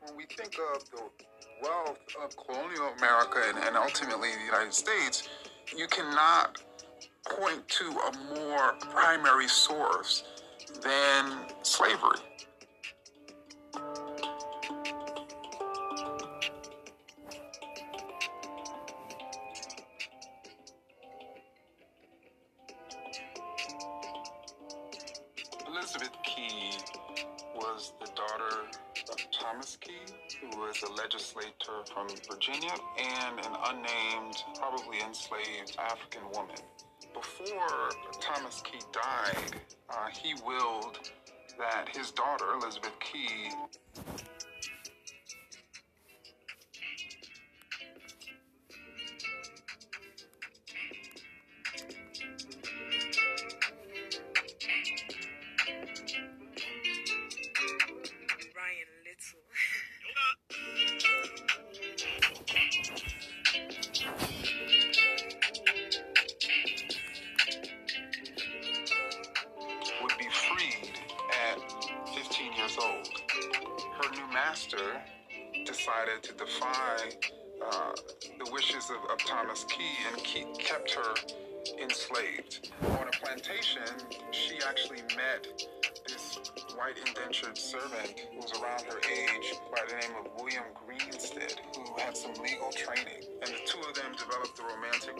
when we think of the wealth of colonial America and, and ultimately the United States, you cannot point to a more primary source than slavery.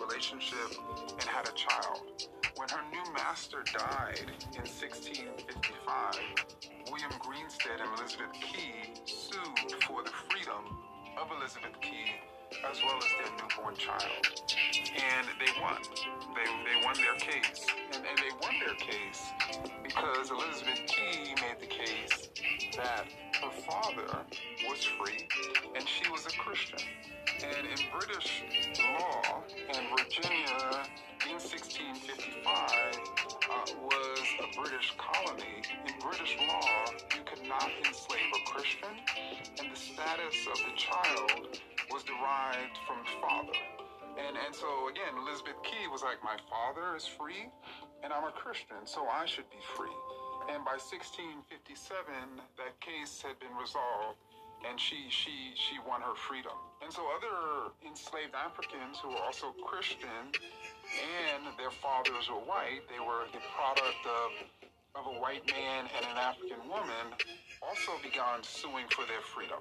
Relationship and had a child. When her new master died in 1655, William Greenstead and Elizabeth Key sued for the freedom of Elizabeth Key as well as their newborn child. And they won. They, they won their case. And, and they won their case because Elizabeth Key made the case that her father was free and she was a Christian. And in British law in Virginia in 1655 uh, was a British colony. In British law, you could not enslave a Christian, and the status of the child was derived from the father. And and so again, Elizabeth Key was like, my father is free, and I'm a Christian, so I should be free. And by 1657, that case had been resolved, and she she she won her freedom. And so other enslaved Africans who were also Christian, and their fathers were white, they were the product of of a white man and an African woman, also began suing for their freedom.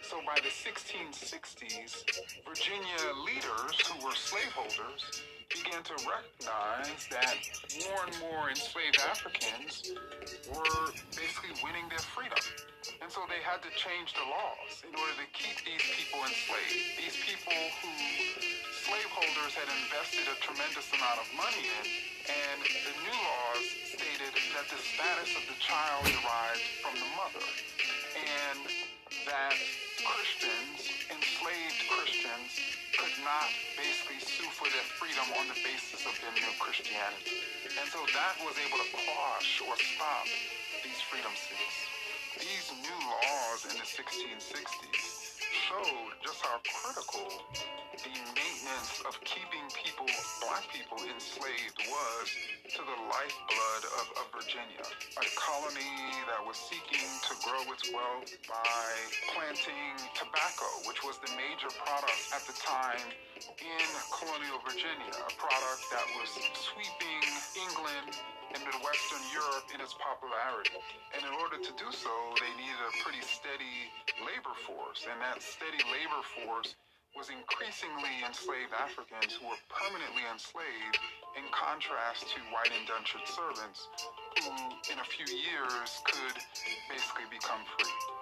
So by the 1660s, Virginia leaders who were slaveholders began to recognize that more and more enslaved Africans were basically winning their freedom. And so they had to change the laws in order to keep these people enslaved. These people who slaveholders had invested a tremendous amount of money in, and the new laws stated that the status of the child derived from the mother. And that Christians, enslaved Christians, could not basically sue for their freedom on the basis of their new Christianity. And so that was able to quash or stop these freedom suits. These new laws in the 1660s showed just how critical the maintenance of keeping people, black people, enslaved was to the lifeblood of, of Virginia, a colony that was seeking to grow its wealth by planting tobacco, which was the major product at the time in colonial Virginia, a product that was sweeping England and Midwestern Europe in its popularity. And in order to do so, they needed a pretty steady labor force, and that steady labor force was increasingly enslaved Africans who were permanently enslaved in contrast to white indentured servants who in a few years could basically become free.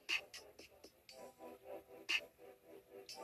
It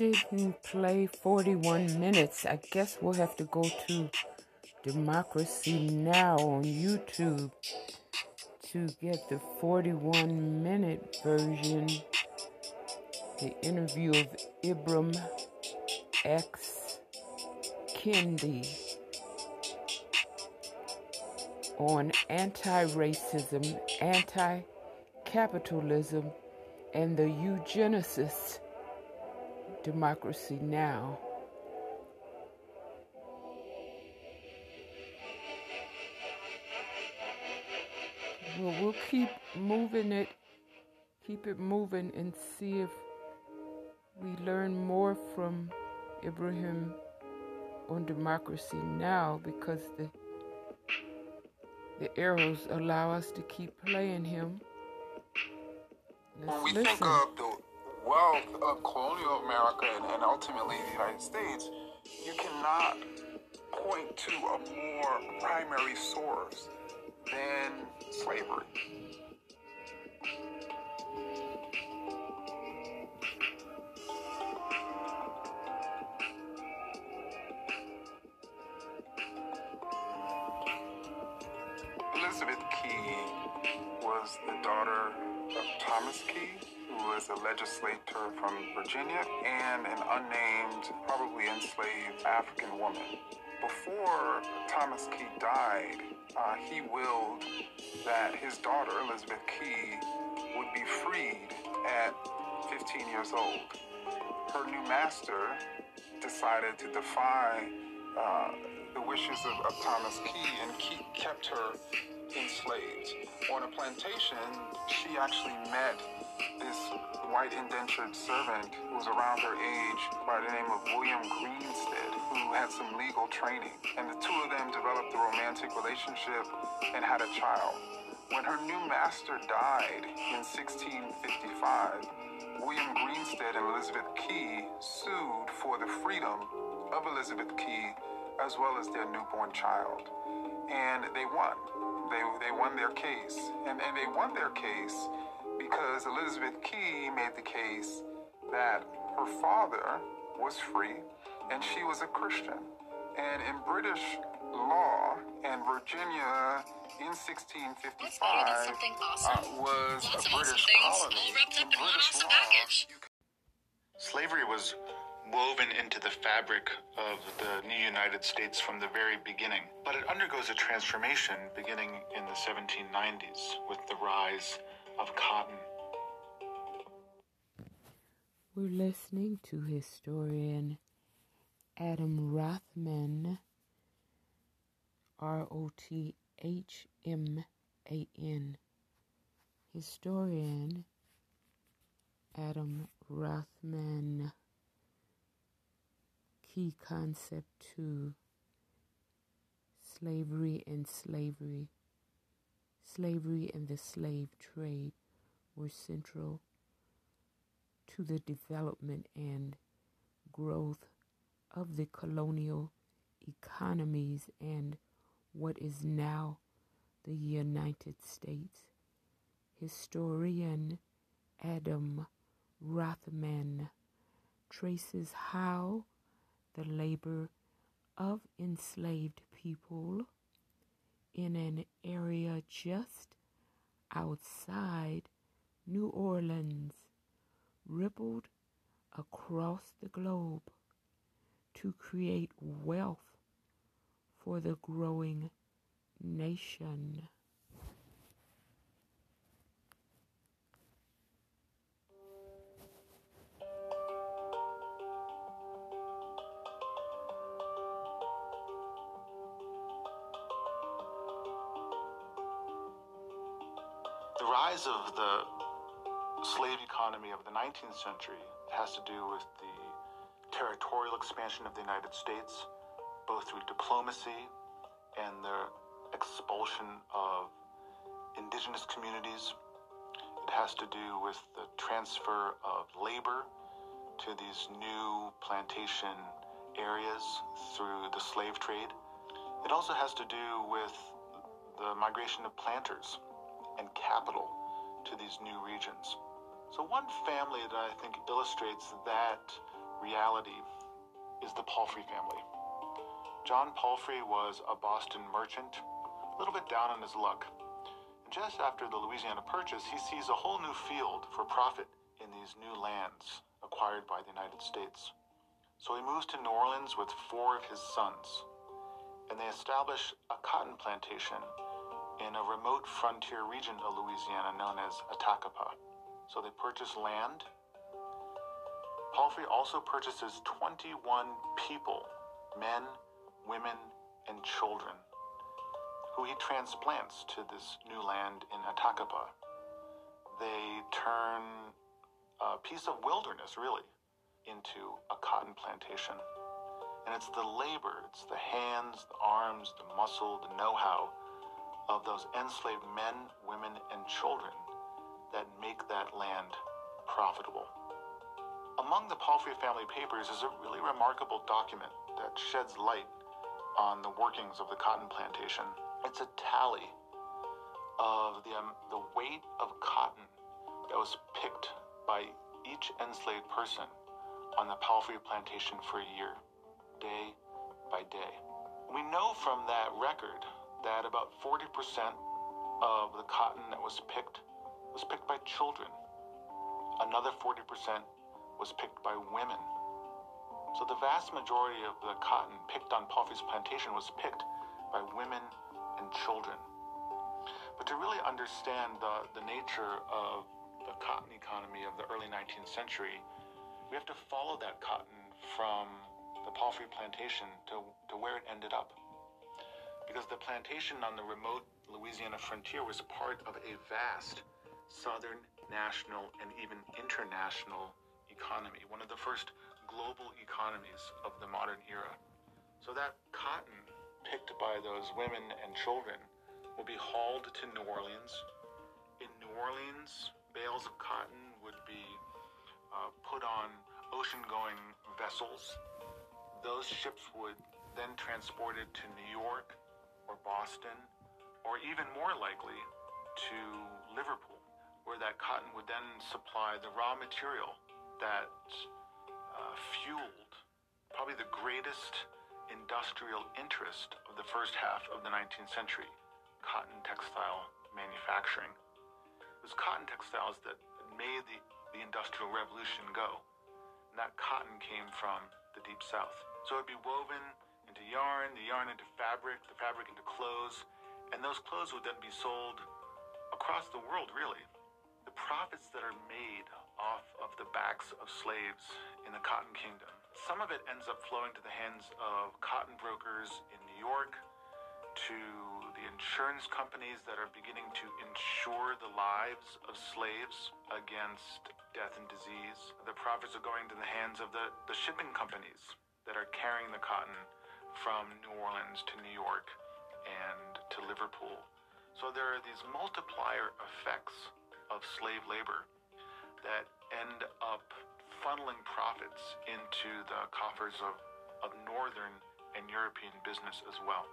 didn't play 41 minutes. I guess we'll have to go to Democracy Now! on YouTube to get the 41 minute version. The interview of Ibram X. Kendi on anti racism, anti capitalism, and the eugenicists democracy now. Well, we'll keep moving it, keep it moving, and see if we learn more from Ibrahim on democracy now because the the arrows allow us to keep playing him. Let's when we listen. think of the wealth of colonial America and, and ultimately the United States, you cannot point to a more primary source than slavery. Legislator from Virginia, and an unnamed, probably enslaved African woman. Before Thomas Key died, uh, he willed that his daughter, Elizabeth Key, would be freed at 15 years old. Her new master decided to defy uh, the wishes of, of Thomas Key and keep, kept her enslaved. On a plantation, she actually met this white indentured servant who was around her age by the name of William Greenstead, who had some legal training. And the two of them developed a romantic relationship and had a child. When her new master died in 1655, William Greenstead and Elizabeth Key sued for the freedom of Elizabeth Key as well as their newborn child. And they won. They, they won their case. And, and they won their case because Elizabeth Key made the case that her father was free and she was a Christian. And in British law and Virginia in 1655 awesome. uh, was Lots a British colony. British law, Slavery was woven into the fabric of the new United States from the very beginning. But it undergoes a transformation beginning in the 1790s with the rise of cotton. We're listening to historian Adam Rothman, R O T H M A N. Historian Adam Rothman. Key concept to slavery and slavery. Slavery and the slave trade were central to the development and growth of the colonial economies and what is now the United States. Historian Adam Rothman traces how the labor of enslaved people in an area just outside New Orleans rippled across the globe to create wealth for the growing nation. Rise of the slave economy of the 19th century has to do with the territorial expansion of the United States, both through diplomacy and the expulsion of indigenous communities. It has to do with the transfer of labor to these new plantation areas through the slave trade. It also has to do with the migration of planters and capital to these new regions. So, one family that I think illustrates that reality is the Palfrey family. John Palfrey was a Boston merchant, a little bit down on his luck. And just after the Louisiana Purchase, he sees a whole new field for profit in these new lands acquired by the United States. So he moves to New Orleans with four of his sons, and they establish a cotton plantation in a remote frontier region of Louisiana known as Attakapas. So they purchase land. Palfrey also purchases 21 people, men, women, and children, who he transplants to this new land in Attakapas. They turn a piece of wilderness, really, into a cotton plantation. And it's the labor, it's the hands, the arms, the muscle, the know how of those enslaved men, women, and children that make that land profitable. Among the Palfrey family papers is a really remarkable document that sheds light on the workings of the cotton plantation. It's a tally of the, um, the weight of cotton that was picked by each enslaved person on the Palfrey plantation for a year, day by day. We know from that record that about 40% of the cotton that was picked was picked by children. Another 40% was picked by women. So the vast majority of the cotton picked on Palfrey's plantation was picked by women and children. But to really understand the, the nature of the cotton economy of the early 19th century, we have to follow that cotton from the Palfrey plantation to, to where it ended up. Because the plantation on the remote Louisiana frontier was part of a vast southern, national, and even international economy, one of the first global economies of the modern era. So that cotton picked by those women and children will be hauled to New Orleans. In New Orleans, bales of cotton would be uh, put on ocean going vessels. Those ships would then transported to New York or Boston, or even more likely to Liverpool where that cotton would then supply the raw material that uh, fueled probably the greatest industrial interest of the first half of the 19th century cotton textile manufacturing. It was cotton textiles that made the, the Industrial Revolution go. And that cotton came from the deep south. So it'd be woven into yarn, the yarn into fabric, the fabric into clothes, and those clothes would then be sold across the world, really. The profits that are made off of the backs of slaves in the Cotton Kingdom, some of it ends up flowing to the hands of cotton brokers in New York, to the insurance companies that are beginning to insure the lives of slaves against death and disease. The profits are going to the hands of the, the shipping companies that are carrying the cotton from New Orleans to New York and to Liverpool. So there are these multiplier effects of slave labor that end up funneling profits into the coffers of, of Northern and European business as well.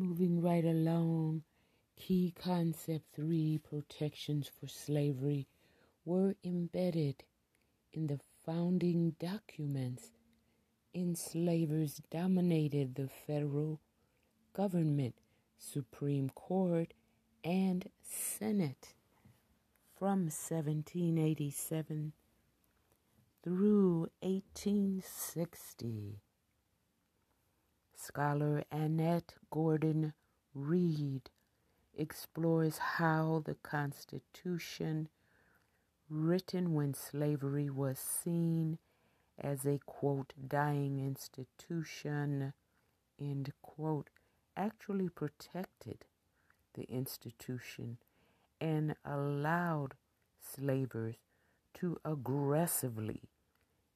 Moving right along, key concept three protections for slavery were embedded in the founding documents. Enslavers dominated the federal government, Supreme Court, and Senate from 1787 through 1860. Scholar Annette Gordon Reed explores how the Constitution, written when slavery was seen as a quote, dying institution, end quote, actually protected the institution and allowed slavers to aggressively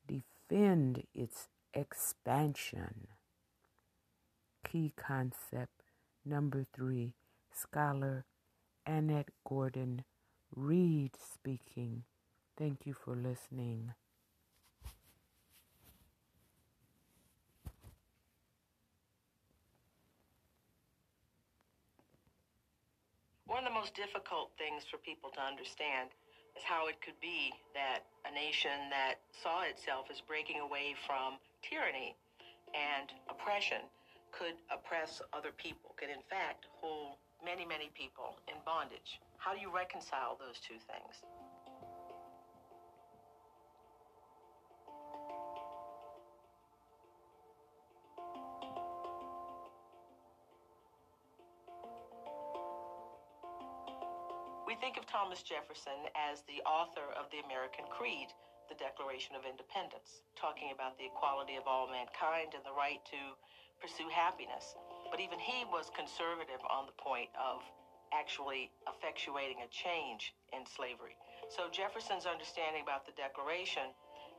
defend its expansion. Key concept number three, scholar Annette Gordon Reed speaking. Thank you for listening. One of the most difficult things for people to understand is how it could be that a nation that saw itself as breaking away from tyranny and oppression could oppress other people, could in fact hold many, many people in bondage. How do you reconcile those two things? We think of Thomas Jefferson as the author of the American Creed, the Declaration of Independence, talking about the equality of all mankind and the right to pursue happiness. But even he was conservative on the point of actually effectuating a change in slavery. So Jefferson's understanding about the Declaration,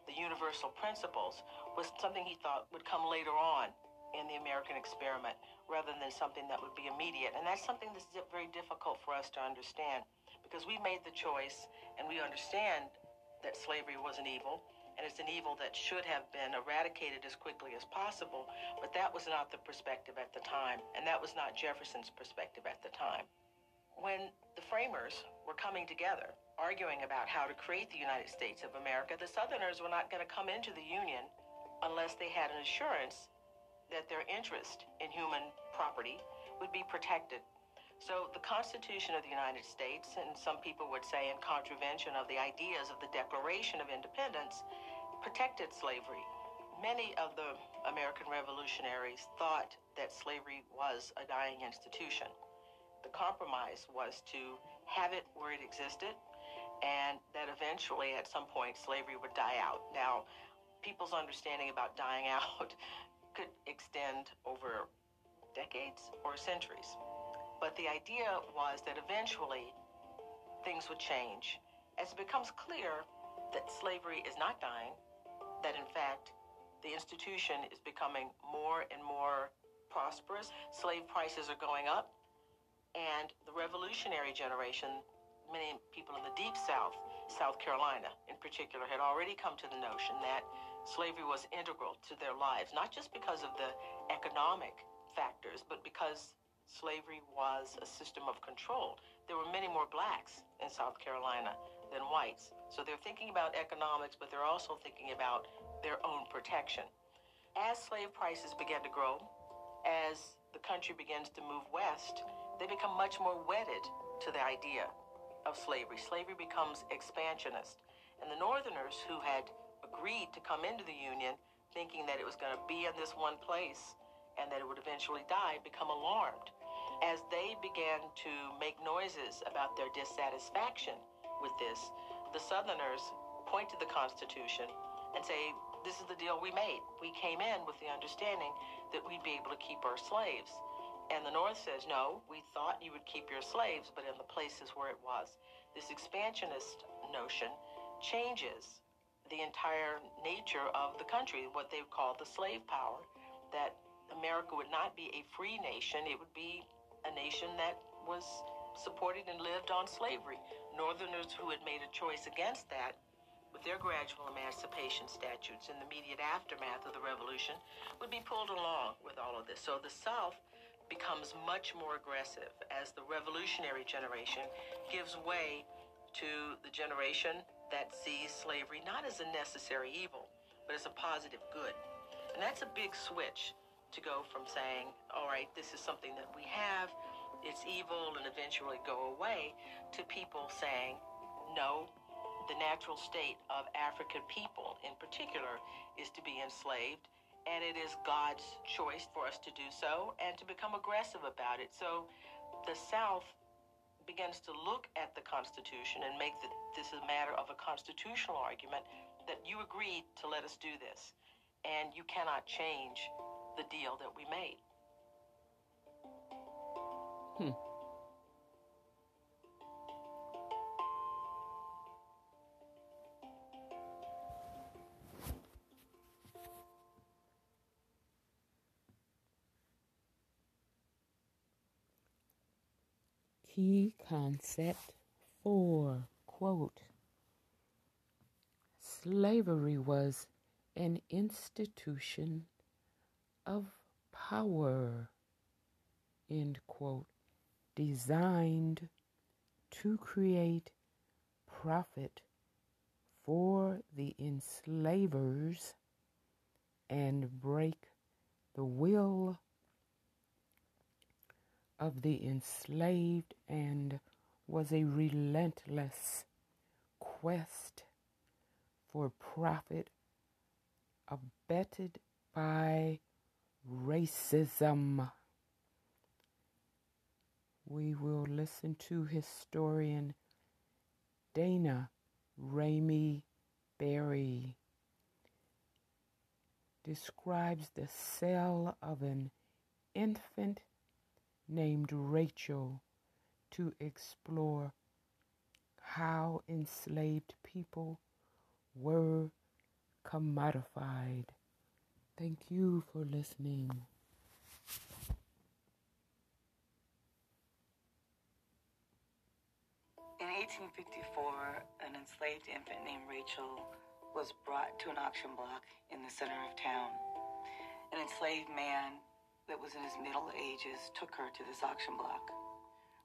the universal principles, was something he thought would come later on in the American experiment rather than something that would be immediate. And that's something that's very difficult for us to understand because we made the choice and we understand that slavery was an evil and it's an evil that should have been eradicated as quickly as possible, but that was not the perspective at the time, and that was not Jefferson's perspective at the time. When the framers were coming together, arguing about how to create the United States of America, the Southerners were not going to come into the Union unless they had an assurance that their interest in human property would be protected. So the Constitution of the United States, and some people would say in contravention of the ideas of the Declaration of Independence, protected slavery. Many of the American revolutionaries thought that slavery was a dying institution. The compromise was to have it where it existed and that eventually at some point slavery would die out. Now, people's understanding about dying out could extend over decades or centuries. But the idea was that eventually things would change as it becomes clear that slavery is not dying, that in fact the institution is becoming more and more prosperous, slave prices are going up, and the revolutionary generation, many people in the deep South, South Carolina in particular, had already come to the notion that slavery was integral to their lives, not just because of the economic factors, but because slavery was a system of control. there were many more blacks in South Carolina than whites. So they're thinking about economics, but they're also thinking about their own protection. As slave prices began to grow, as the country begins to move west, they become much more wedded to the idea of slavery. Slavery becomes expansionist. And the Northerners who had agreed to come into the Union thinking that it was going to be in this one place and that it would eventually die become alarmed as they began to make noises about their dissatisfaction with this, the Southerners point to the Constitution and say, This is the deal we made. We came in with the understanding that we'd be able to keep our slaves. And the North says, No, we thought you would keep your slaves, but in the places where it was. This expansionist notion changes the entire nature of the country, what they call the slave power, that America would not be a free nation, it would be a nation that was supported and lived on slavery. Northerners who had made a choice against that, with their gradual emancipation statutes in the immediate aftermath of the revolution, would be pulled along with all of this. So the South becomes much more aggressive as the revolutionary generation gives way to the generation that sees slavery not as a necessary evil, but as a positive good. And that's a big switch to go from saying, all right, this is something that we have, it's evil, and eventually go away, to people saying, no, the natural state of African people in particular is to be enslaved, and it is God's choice for us to do so and to become aggressive about it. So the South begins to look at the Constitution and make the, this a matter of a constitutional argument that you agreed to let us do this, and you cannot change the deal that we made. Hmm. Key concept four quote Slavery was an institution of power, end quote, designed to create profit for the enslavers and break the will of the enslaved and was a relentless quest for profit abetted by racism. We will listen to historian Daina Ramey Berry describes the sale of an infant named Rachel to explore how enslaved people were commodified. Thank you for listening. In 1854, an enslaved infant named Rachel was brought to an auction block in the center of town. An enslaved man that was in his middle ages took her to this auction block.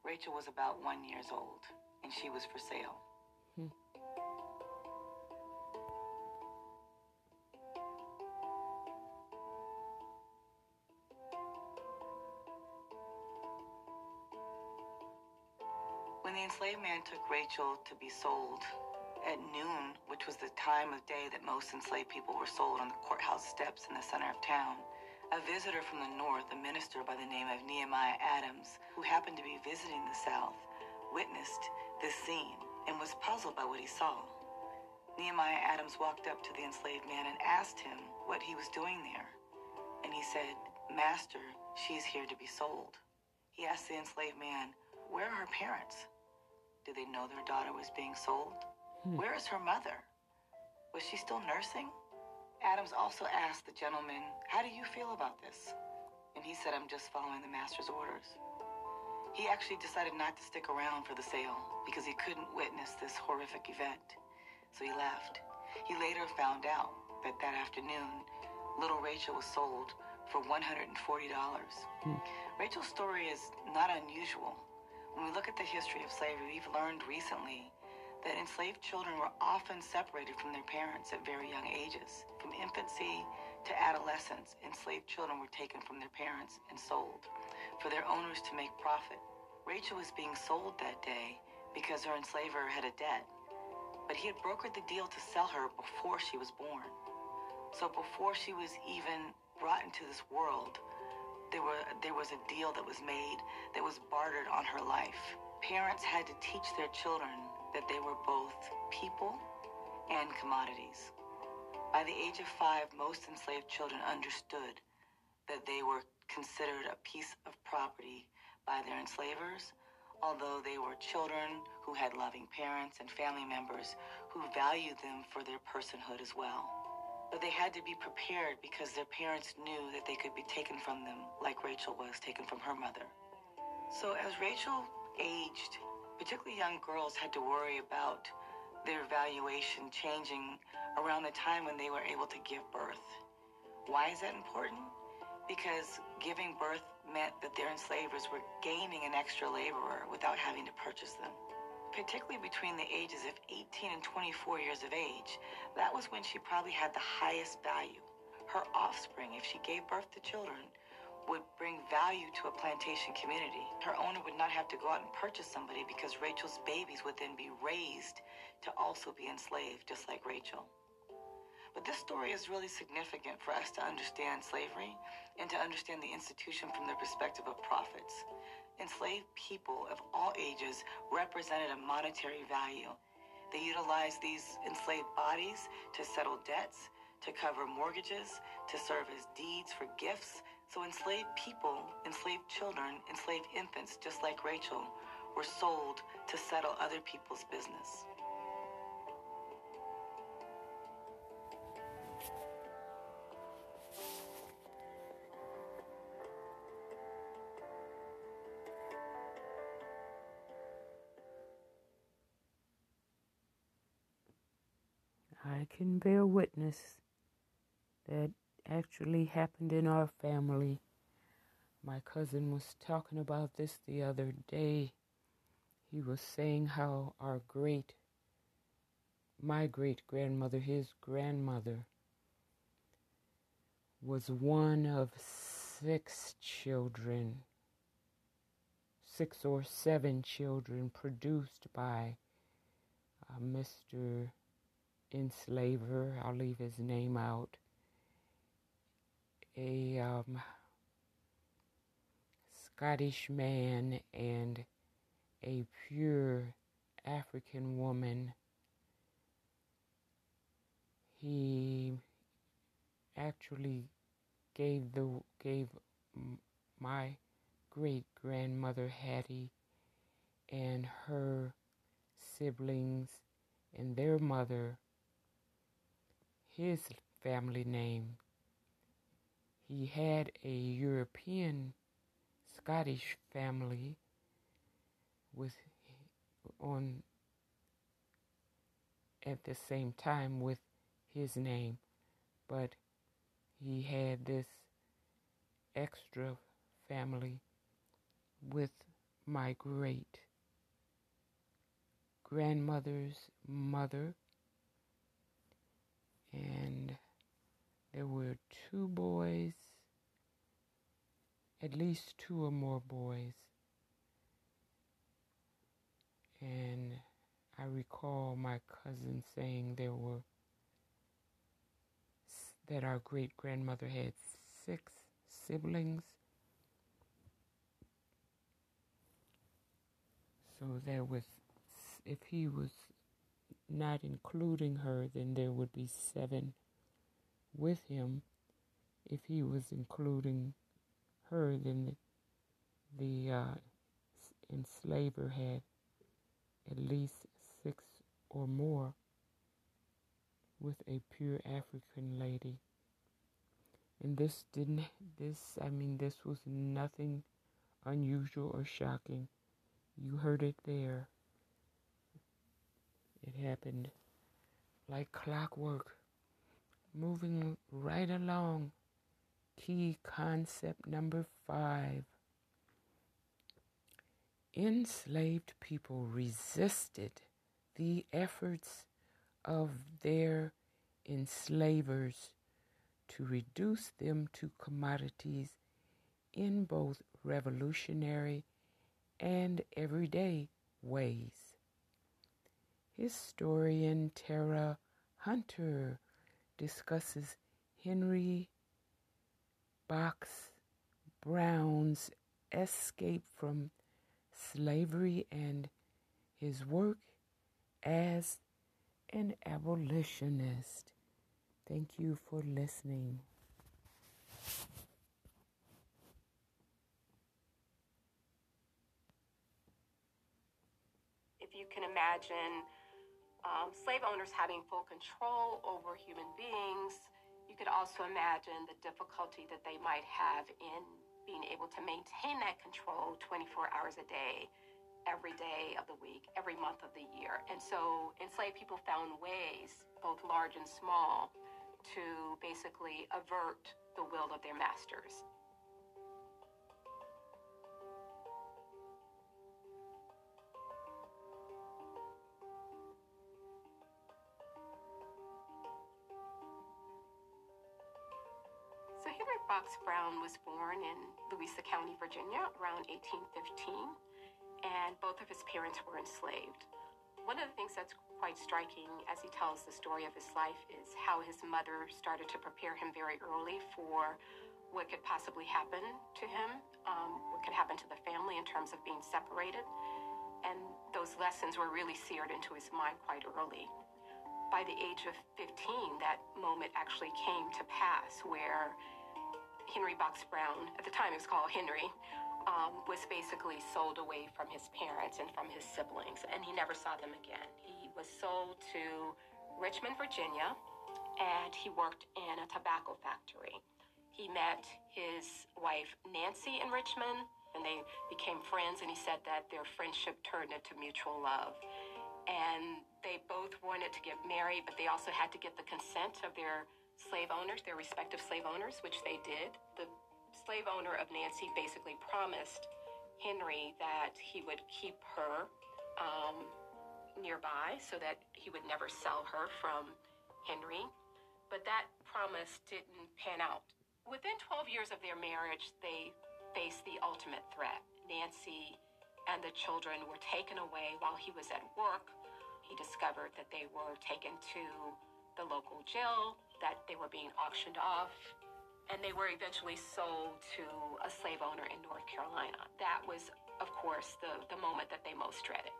Rachel was about one years old, and she was for sale. Took Rachel to be sold at noon, which was the time of day that most enslaved people were sold on the courthouse steps in the center of town, a visitor from the north, a minister by the name of Nehemiah Adams, who happened to be visiting the south, witnessed this scene and was puzzled by what he saw. Nehemiah Adams walked up to the enslaved man and asked him what he was doing there. And he said, Master, she's here to be sold. He asked the enslaved man, Where are her parents? Did they know their daughter was being sold? Hmm. Where is her mother? Was she still nursing? Adams also asked the gentleman, How do you feel about this? And he said, I'm just following the master's orders. He actually decided not to stick around for the sale because he couldn't witness this horrific event. So he left. He later found out that that afternoon, little Rachel was sold for $140. Hmm. Rachel's story is not unusual. When we look at the history of slavery, we've learned recently that enslaved children were often separated from their parents at very young ages. From infancy to adolescence, enslaved children were taken from their parents and sold for their owners to make profit. Rachel was being sold that day because her enslaver had a debt, but he had brokered the deal to sell her before she was born. So before she was even brought into this world, there were there was a deal that was made that was bartered on her life. Parents had to teach their children that they were both people and commodities. By the age of five, most enslaved children understood that they were considered a piece of property by their enslavers, although they were children who had loving parents and family members who valued them for their personhood as well. But they had to be prepared because their parents knew that they could be taken from them, like Rachel was taken from her mother. So as Rachel aged, particularly young girls had to worry about their valuation changing around the time when they were able to give birth. Why is that important? Because giving birth meant that their enslavers were gaining an extra laborer without having to purchase them. Particularly between the ages of 18 and 24 years of age, that was when she probably had the highest value. Her offspring, if she gave birth to children, would bring value to a plantation community. Her owner would not have to go out and purchase somebody because Rachel's babies would then be raised to also be enslaved, just like Rachel. But this story is really significant for us to understand slavery and to understand the institution from the perspective of profits. Enslaved people of all ages represented a monetary value. They utilized these enslaved bodies to settle debts, to cover mortgages, to serve as deeds for gifts. So enslaved people, enslaved children, enslaved infants, just like Rachel, were sold to settle other people's business. Can bear witness that actually happened in our family. My cousin was talking about this the other day. He was saying how our great, my great grandmother, his grandmother, was one of six children, six or seven children produced by uh, Mr enslaver, I'll leave his name out, a um, Scottish man and a pure African woman. He actually gave the gave my great grandmother Hattie and her siblings and their mother his family name. He had a European Scottish family with on at the same time with his name, but he had this extra family with my great grandmother's mother and there were two boys, at least two or more boys. And I recall my cousin saying there were that our great grandmother had six siblings. So there was, if he was not including her, then there would be seven with him. If he was including her, then the, the uh, enslaver had at least six or more with a pure African lady. And this didn't, this, I mean, this was nothing unusual or shocking. You heard it there. It happened like clockwork, moving right along. Key concept number five enslaved people resisted the efforts of their enslavers to reduce them to commodities in both revolutionary and everyday ways. Historian Tera Hunter discusses Henry Box Brown's escape from slavery and his work as an abolitionist. Thank you for listening. If you can imagine um, slave owners having full control over human beings, you could also imagine the difficulty that they might have in being able to maintain that control 24 hours a day, every day of the week, every month of the year. And so enslaved people found ways, both large and small, to basically avert the will of their masters. Brown was born in Louisa County, Virginia around 1815, and both of his parents were enslaved. One of the things that's quite striking as he tells the story of his life is how his mother started to prepare him very early for what could possibly happen to him, um, what could happen to the family in terms of being separated. And those lessons were really seared into his mind quite early. By the age of 15, that moment actually came to pass where Henry Box Brown, at the time it was called Henry, um, was basically sold away from his parents and from his siblings, and he never saw them again. He was sold to Richmond, Virginia, and he worked in a tobacco factory. He met his wife, Nancy, in Richmond, and they became friends, and he said that their friendship turned into mutual love. And they both wanted to get married, but they also had to get the consent of their slave owners, their respective slave owners, which they did. The slave owner of Nancy basically promised Henry that he would keep her um, nearby so that he would never sell her from Henry. But that promise didn't pan out. Within 12 years of their marriage, they faced the ultimate threat. Nancy and the children were taken away while he was at work. He discovered that they were taken to the local jail, that they were being auctioned off, and they were eventually sold to a slave owner in North Carolina. That was, of course, the, the moment that they most dreaded.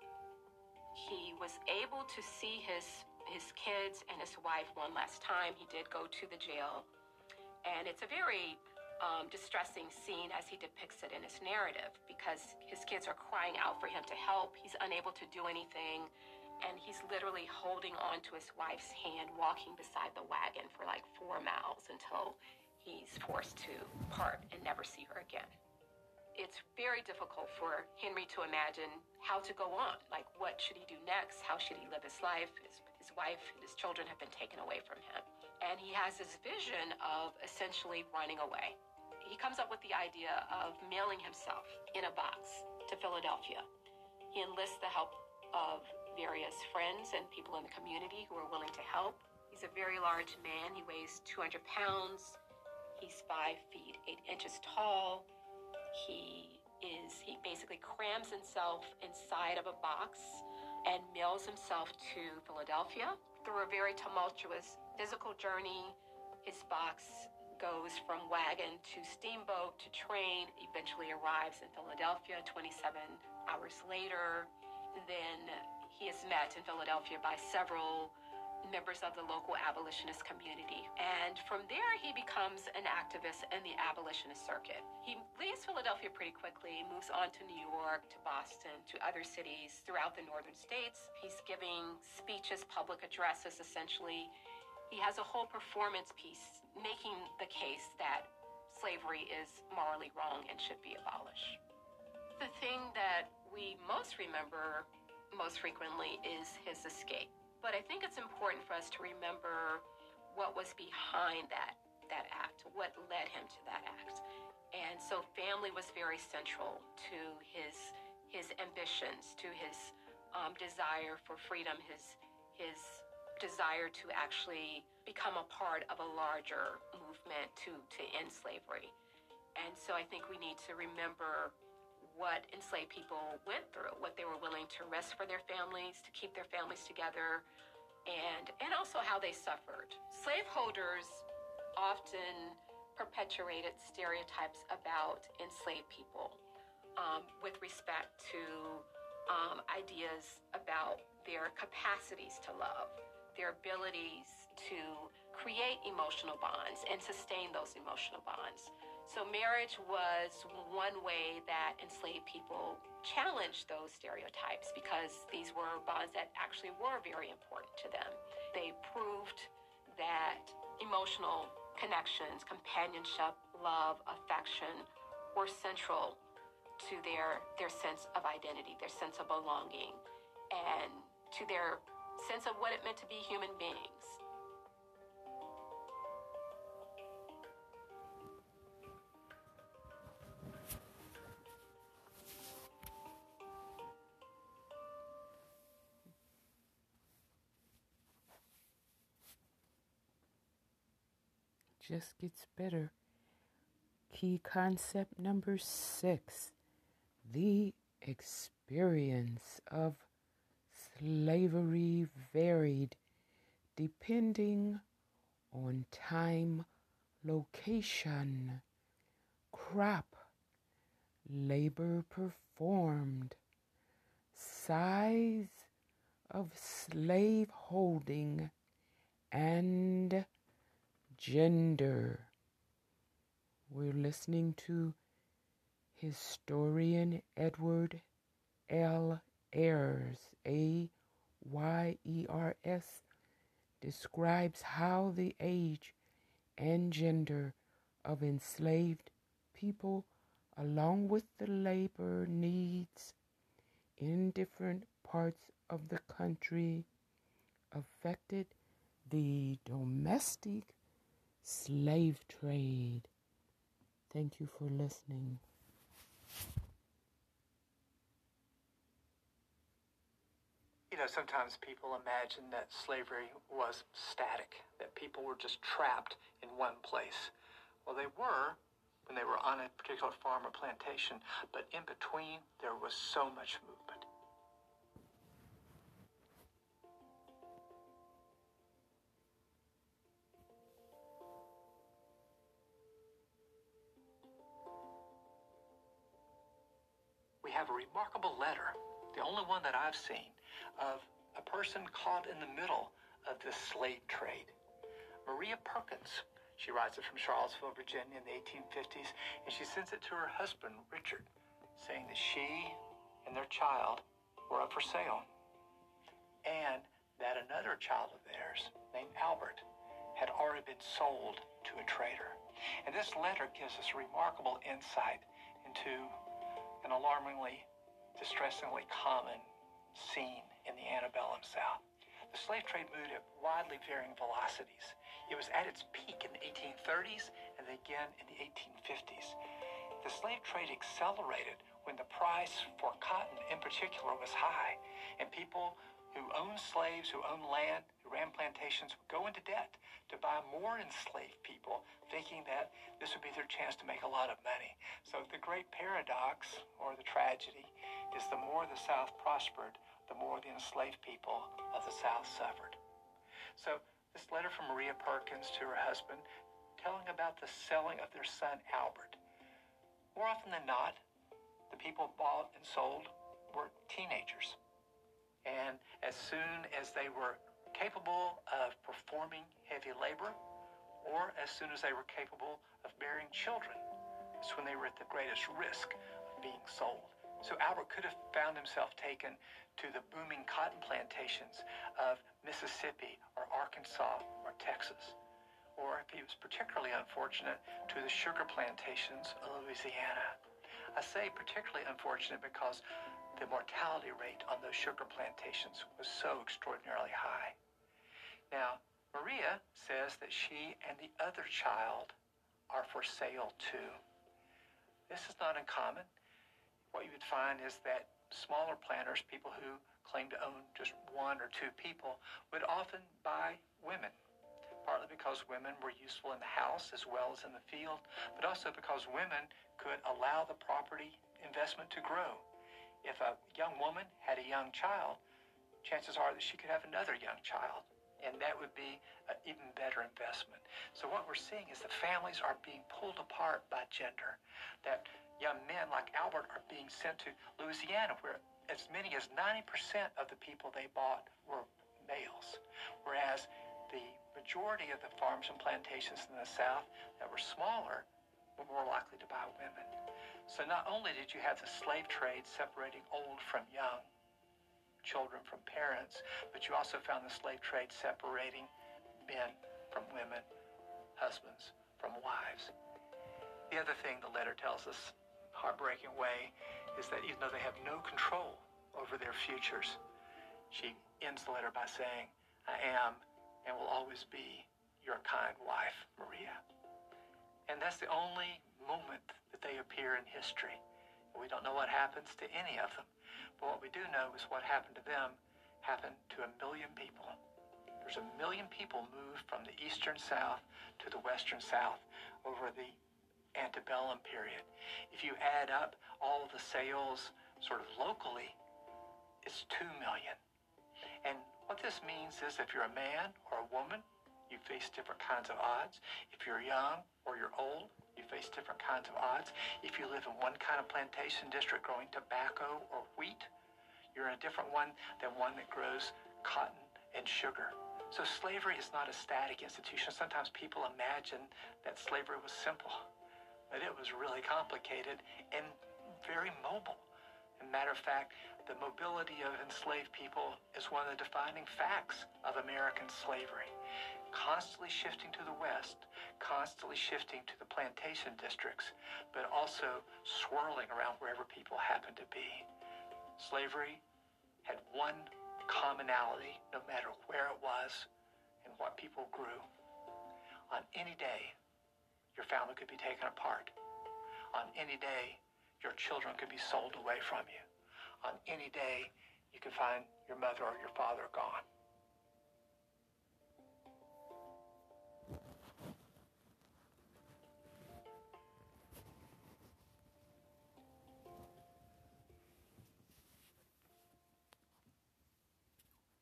He was able to see his his kids and his wife one last time. He did go to the jail, and it's a very um, distressing scene as he depicts it in his narrative because his kids are crying out for him to help. He's unable to do anything, and he's literally holding on to his wife's hand, walking beside the wagon for like four miles until he's forced to part and never see her again. It's very difficult for Henry to imagine how to go on. Like, what should he do next? How should he live his life? His, his wife and his children have been taken away from him. And he has this vision of essentially running away. He comes up with the idea of mailing himself in a box to Philadelphia. He enlists the help of various friends and people in the community who are willing to help. He's a very large man. He weighs 200 pounds. He's five feet eight inches tall. He is, he basically crams himself inside of a box and mails himself to Philadelphia. Through a very tumultuous physical journey, his box goes from wagon to steamboat to train, eventually arrives in Philadelphia 27 hours later. Then he is met in Philadelphia by several members of the local abolitionist community. And from there, he becomes an activist in the abolitionist circuit. He leaves Philadelphia pretty quickly, moves on to New York, to Boston, to other cities throughout the northern states. He's giving speeches, public addresses, essentially. He has a whole performance piece making the case that slavery is morally wrong and should be abolished. The thing that we most remember most frequently is his escape. But I think it's important for us to remember what was behind that that act, what led him to that act. And so family was very central to his his ambitions, to his um, desire for freedom, his his desire to actually become a part of a larger movement to to end slavery. And so I think we need to remember what enslaved people went through, what they were willing to risk for their families, to keep their families together, and and also how they suffered. Slaveholders often perpetuated stereotypes about enslaved people um, with respect to um, ideas about their capacities to love, their abilities to create emotional bonds and sustain those emotional bonds. So, marriage was one way that enslaved people challenged those stereotypes because these were bonds that actually were very important to them. They proved that emotional connections, companionship, love, affection were central to their, their sense of identity, their sense of belonging, and to their sense of what it meant to be human beings. Just gets better. Key concept number six the experience of slavery varied depending on time, location, crop, labor performed, size of slave holding, and gender. We're listening to historian Edward L. Ayers, A Y E R S, describes how the age and gender of enslaved people, along with the labor needs in different parts of the country, affected the domestic slave trade. Thank you for listening. You know, sometimes people imagine that slavery was static, that people were just trapped in one place. Well, they were when they were on a particular farm or plantation, but in between, there was so much movement. Remarkable letter, the only one that I've seen, of a person caught in the middle of this slave trade. Maria Perkins. She writes it from Charlottesville, Virginia in the 1850s, and she sends it to her husband, Richard, saying that she and their child were up for sale, and that another child of theirs, named Albert, had already been sold to a trader. And this letter gives us remarkable insight into an alarmingly, distressingly common scene in the antebellum South. The slave trade moved at widely varying velocities. It was at its peak in the 1830s and again in the 1850s. The slave trade accelerated when the price for cotton in particular was high, and people who owned slaves, who owned land, who ran plantations would go into debt to buy more enslaved people, thinking that this would be their chance to make a lot of money. So the great paradox, or the tragedy, is the more the South prospered, the more the enslaved people of the South suffered. So this letter from Maria Perkins to her husband, telling about the selling of their son Albert. More often than not, the people bought and sold were teenagers. And as soon as they were capable of performing heavy labor, or as soon as they were capable of bearing children, it's when they were at the greatest risk of being sold. So Albert could have found himself taken to the booming cotton plantations of Mississippi or Arkansas or Texas. Or if he was particularly unfortunate, to the sugar plantations of Louisiana. I say particularly unfortunate because the mortality rate on those sugar plantations was so extraordinarily high. Now, Maria says that she and the other child are for sale too. This is not uncommon. What you would find is that smaller planters, people who claimed to own just one or two people, would often buy women, partly because women were useful in the house as well as in the field, but also because women could allow the property investment to grow. If a young woman had a young child, chances are that she could have another young child. And that would be an even better investment. So what we're seeing is that families are being pulled apart by gender. That young men like Albert are being sent to Louisiana, where as many as 90% of the people they bought were males. Whereas the majority of the farms and plantations in the South that were smaller were more likely to buy women. So not only did you have the slave trade separating old from young, children from parents, but you also found the slave trade separating men from women, husbands from wives. The other thing the letter tells us, heartbreaking way, is that even though they have no control over their futures, she ends the letter by saying, I am and will always be your kind wife, Maria. And that's the only moment that they appear in history. We don't know what happens to any of them. But what we do know is what happened to them happened to a million people. There's a million people moved from the eastern South to the western South over the antebellum period. If you add up all the sales sort of locally, it's 2 million. And what this means is if you're a man or a woman, you face different kinds of odds. If you're young or you're old, you face different kinds of odds. If you live in one kind of plantation district growing tobacco or wheat, you're in a different one than one that grows cotton and sugar. So slavery is not a static institution. Sometimes people imagine that slavery was simple, but it was really complicated and very mobile. As a matter of fact, the mobility of enslaved people is one of the defining facts of American slavery constantly shifting to the west, constantly shifting to the plantation districts, but also swirling around wherever people happened to be. Slavery had one commonality, no matter where it was and what people grew. On any day, your family could be taken apart. On any day, your children could be sold away from you. On any day, you could find your mother or your father gone.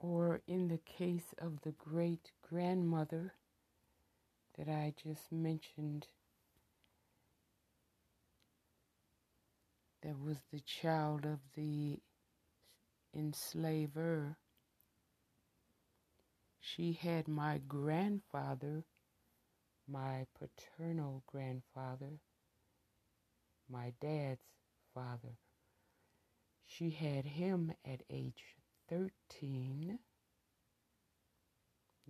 or in the case of the great grandmother that I just mentioned, that was the child of the enslaver. She had my grandfather, my paternal grandfather, my dad's father. She had him at age 13.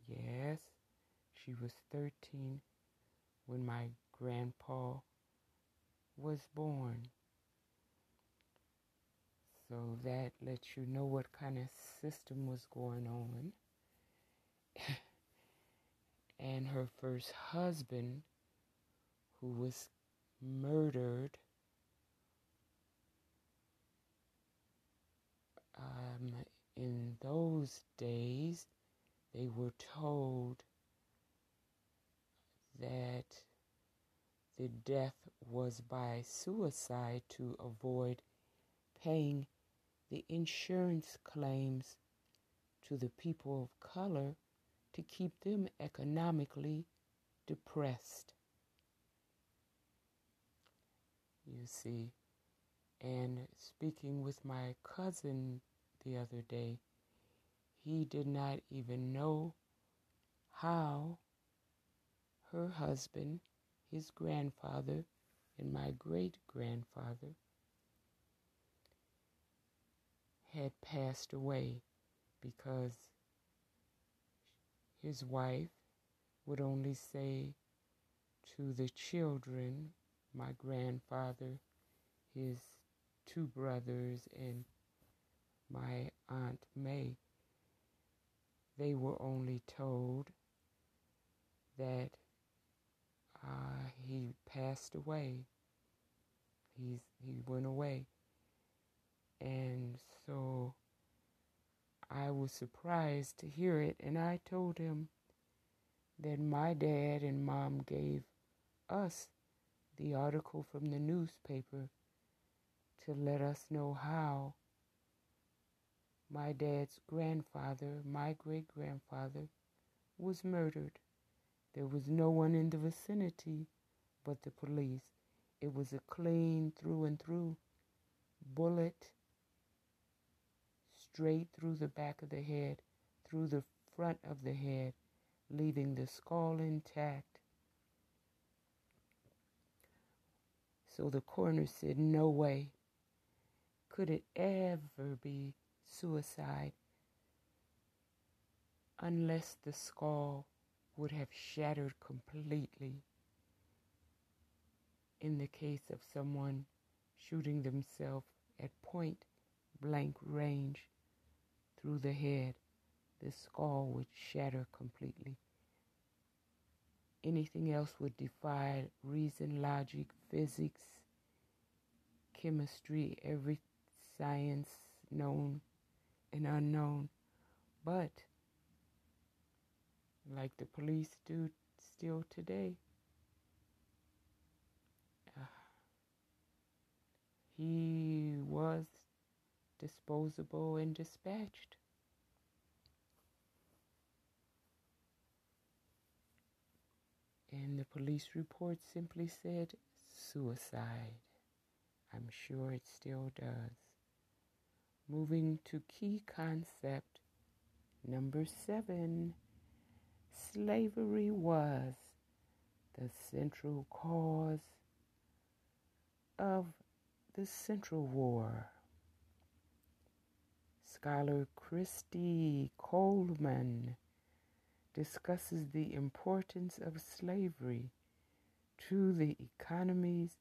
Yes, she was 13 when my grandpa was born. So that lets you know what kind of system was going on. and her first husband, who was murdered um, in those days, they were told that the death was by suicide to avoid paying the insurance claims to the people of color to keep them economically depressed. You see, and speaking with my cousin the other day, he did not even know how her husband, his grandfather, and my great grandfather had passed away because his wife would only say to the children, my grandfather, his two brothers, and my Aunt May, they were only told that uh, he passed away. He's, he went away. And so I was surprised to hear it, and I told him that my dad and mom gave us the article from the newspaper to let us know how my dad's grandfather, my great grandfather, was murdered. There was no one in the vicinity but the police. It was a clean through and through bullet straight through the back of the head, through the front of the head, leaving the skull intact. So the coroner said, No way could it ever be suicide unless the skull would have shattered completely in the case of someone shooting themselves at point blank range through the head, the skull would shatter completely. Anything else would defy reason, logic, physics, chemistry, every science known and unknown. But, like the police do still today, uh, he was disposable and dispatched. And the police report simply said suicide. I'm sure it still does. Moving to key concept number seven slavery was the central cause of the Central War. Scholar Christy Coleman discusses the importance of slavery to the economies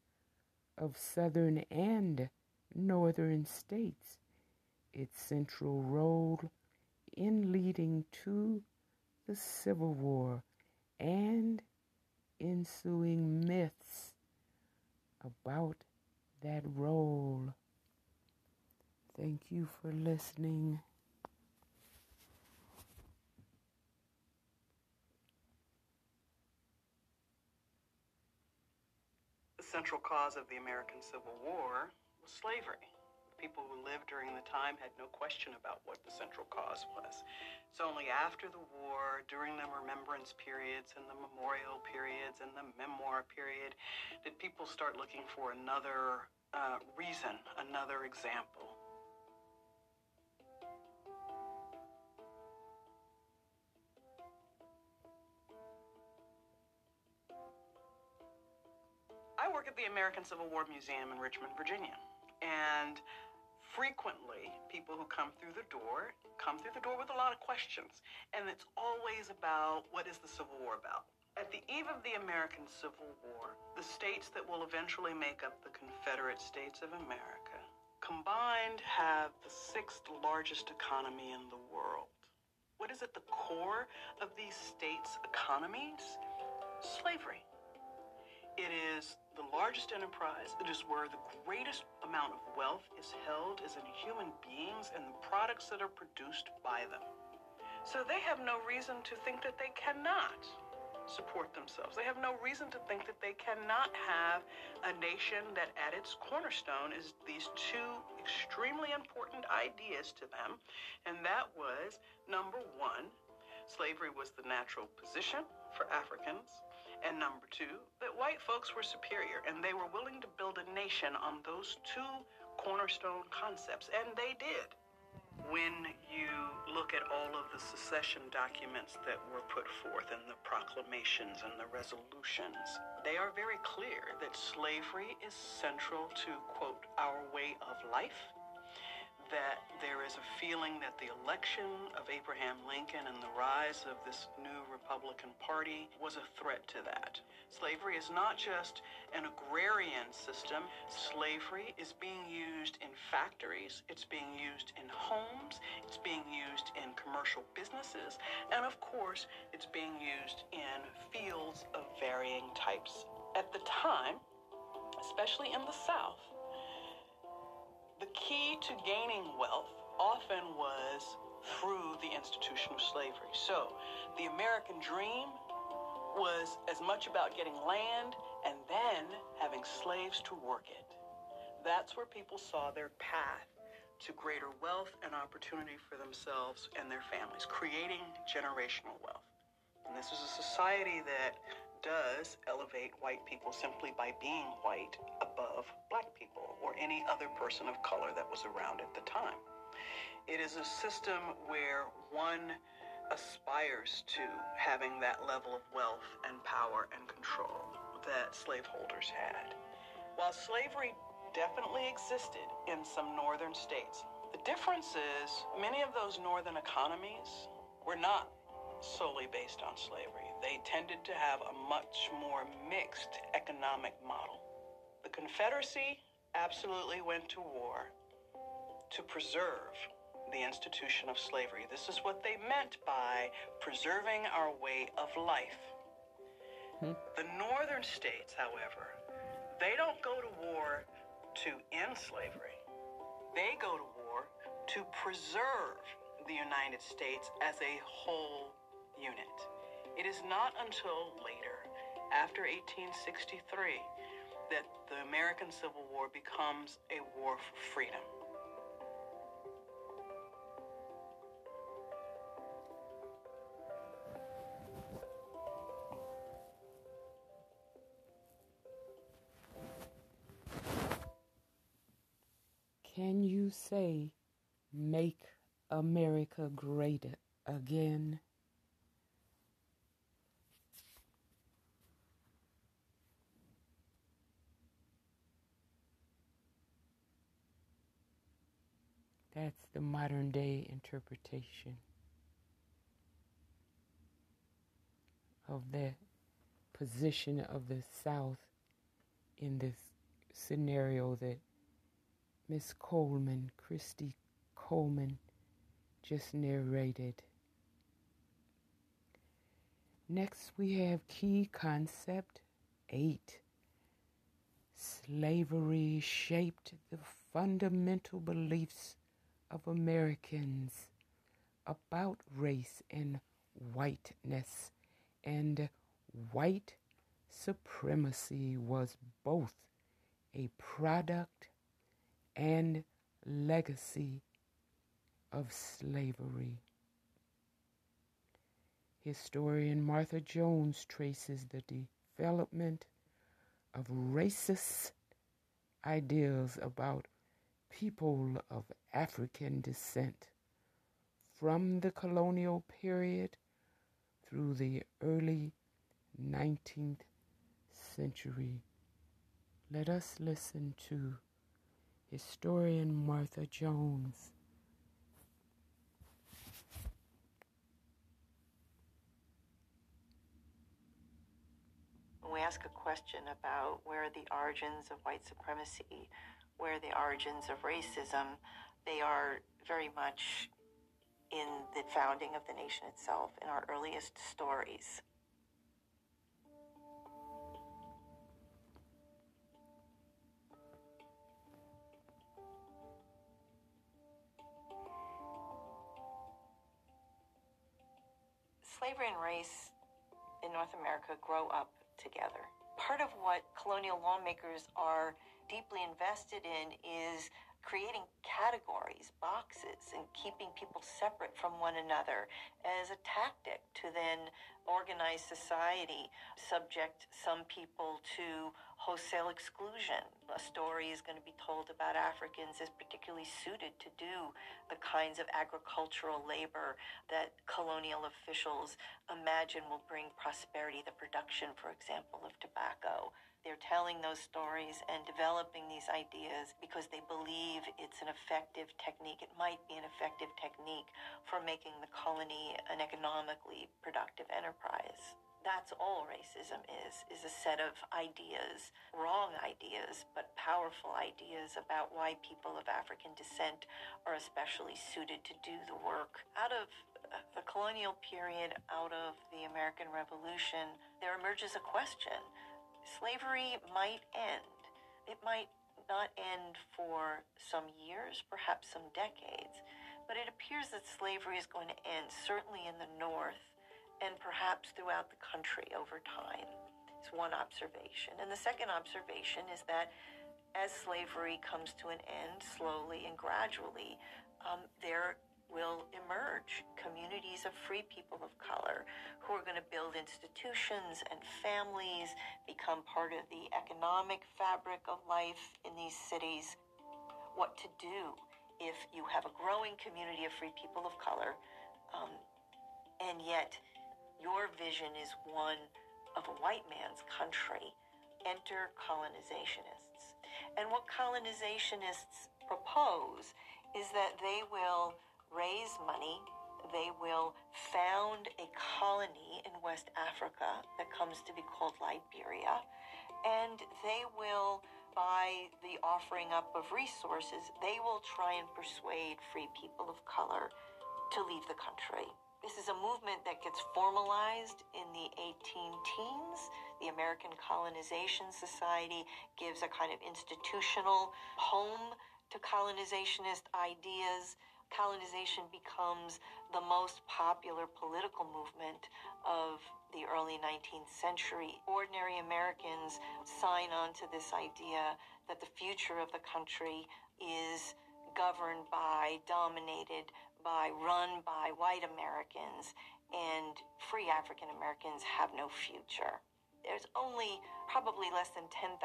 of southern and northern states its central role in leading to the Civil War and ensuing myths about that role. Thank you for listening. The central cause of the American Civil War was slavery people who lived during the time had no question about what the central cause was. It's only after the war, during the remembrance periods and the memorial periods and the memoir period, that people start looking for another uh, reason, another example. I work at the American Civil War Museum in Richmond, Virginia. And frequently people who come through the door come through the door with a lot of questions and it's always about what is the civil war about? At the eve of the american civil war the states that will eventually make up the confederate states of america combined have the sixth largest economy in the world. What is at the core of these states economies? Slavery it is the largest enterprise. It is where the greatest amount of wealth is held is in human beings and the products that are produced by them. So they have no reason to think that they cannot support themselves. They have no reason to think that they cannot have a nation that at its cornerstone is these two extremely important ideas to them. And that was number one, slavery was the natural position for Africans. And number two, that white folks were superior and they were willing to build a nation on those two cornerstone concepts, and they did. When you look at all of the secession documents that were put forth and the proclamations and the resolutions, they are very clear that slavery is central to, quote, our way of life that there is a feeling that the election of Abraham Lincoln and the rise of this new Republican Party was a threat to that. Slavery is not just an agrarian system. Slavery is being used in factories, it's being used in homes, it's being used in commercial businesses, and of course, it's being used in fields of varying types. At the time, especially in the South, the key to gaining wealth often was through the institution of slavery. So the American dream was as much about getting land and then having slaves to work it. That's where people saw their path to greater wealth and opportunity for themselves and their families, creating generational wealth. And this is a society that does elevate white people simply by being white above black people or any other person of color that was around at the time. It is a system where one aspires to having that level of wealth and power and control that slaveholders had. While slavery definitely existed in some northern states. The difference is many of those northern economies were not solely based on slavery. They tended to have a much more mixed economic model. The Confederacy absolutely went to war to preserve the institution of slavery. This is what they meant by preserving our way of life. Hmm. The northern states, however, they don't go to war to end slavery. They go to war to preserve the United States as a whole unit. It is not until later, after 1863, that the American Civil War becomes a war for freedom. Can you say, Make America Great Again? That's the modern day interpretation of the position of the South in this scenario that Miss Coleman, Christy Coleman, just narrated. Next, we have key concept eight. Slavery shaped the fundamental beliefs of Americans about race and whiteness, and white supremacy was both a product and legacy of slavery. Historian Martha Jones traces the development of racist ideas about people of African descent from the colonial period through the early 19th century. Let us listen to historian Martha Jones. When we ask a question about where are the origins of white supremacy, where the origins of racism, they are very much in the founding of the nation itself, in our earliest stories. slavery and race in North America grow up together. Part of what colonial lawmakers are deeply invested in is creating categories, boxes, and keeping people separate from one another as a tactic to then organize society, subject some people to wholesale exclusion. A story is going to be told about Africans as particularly suited to do the kinds of agricultural labor that colonial officials imagine will bring prosperity, the production, for example, of tobacco. They're telling those stories and developing these ideas because they believe it's an effective technique. It might be an effective technique for making the colony an economically productive enterprise that's all racism is is a set of ideas wrong ideas but powerful ideas about why people of african descent are especially suited to do the work out of the colonial period out of the american revolution there emerges a question slavery might end it might not end for some years, perhaps some decades, but it appears that slavery is going to end, certainly in the North and perhaps throughout the country over time. It's one observation. And the second observation is that as slavery comes to an end slowly and gradually, um, there will emerge communities of free people of color who are going to build institutions and families, become part of the economic fabric of life in these cities. What to do if you have a growing community of free people of color, um, and yet your vision is one of a white man's country. Enter colonizationists. And what colonizationists propose is that they will raise money, they will found a colony in West Africa that comes to be called Liberia, and they will, by the offering up of resources, they will try and persuade free people of color to leave the country. This is a movement that gets formalized in the 18 teens. The American Colonization Society gives a kind of institutional home to colonizationist ideas colonization becomes the most popular political movement of the early 19th century. Ordinary Americans sign on to this idea that the future of the country is governed by, dominated by, run by white Americans, and free African Americans have no future. There's only probably less than 10,000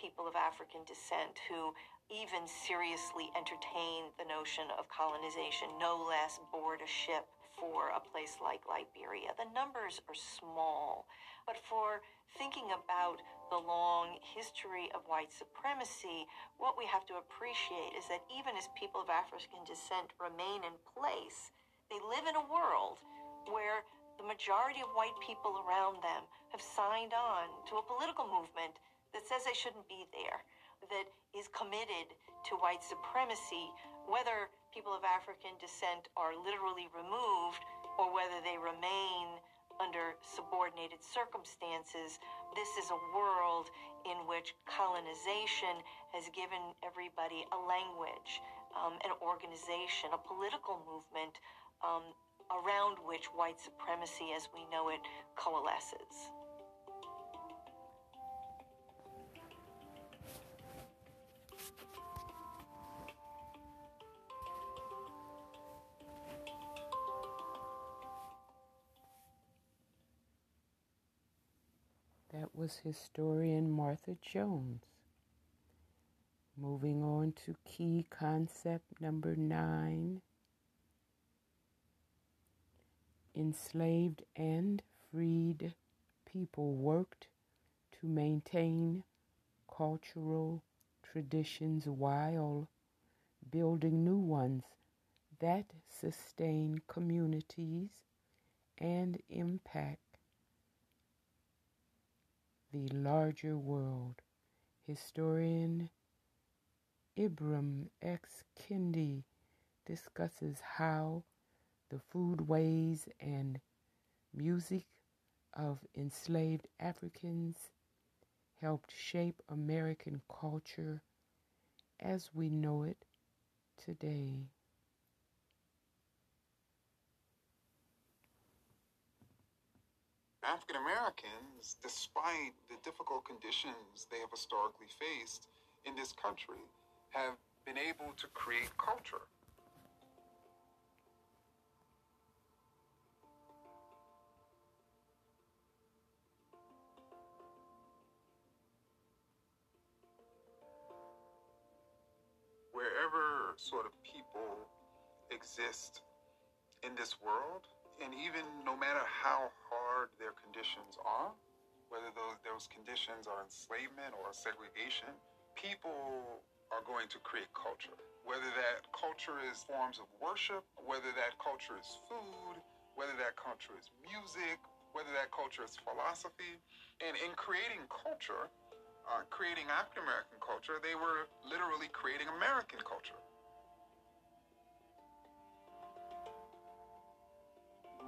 people of African descent who even seriously entertain the notion of colonization, no less board a ship for a place like Liberia. The numbers are small, but for thinking about the long history of white supremacy, what we have to appreciate is that even as people of African descent remain in place, they live in a world where the majority of white people around them have signed on to a political movement that says they shouldn't be there that is committed to white supremacy, whether people of African descent are literally removed or whether they remain under subordinated circumstances. This is a world in which colonization has given everybody a language, um, an organization, a political movement um, around which white supremacy as we know it coalesces. That was historian Martha Jones. Moving on to key concept number nine enslaved and freed people worked to maintain cultural traditions while building new ones that sustain communities and impact the larger world. Historian Ibram X. Kendi discusses how the foodways and music of enslaved Africans helped shape American culture as we know it today. African Americans, despite the difficult conditions they have historically faced in this country, have been able to create culture. Wherever sort of people exist in this world, and even no matter how hard their conditions are, whether those, those conditions are enslavement or segregation, people are going to create culture. Whether that culture is forms of worship, whether that culture is food, whether that culture is music, whether that culture is philosophy. And in creating culture, uh, creating African American culture, they were literally creating American culture.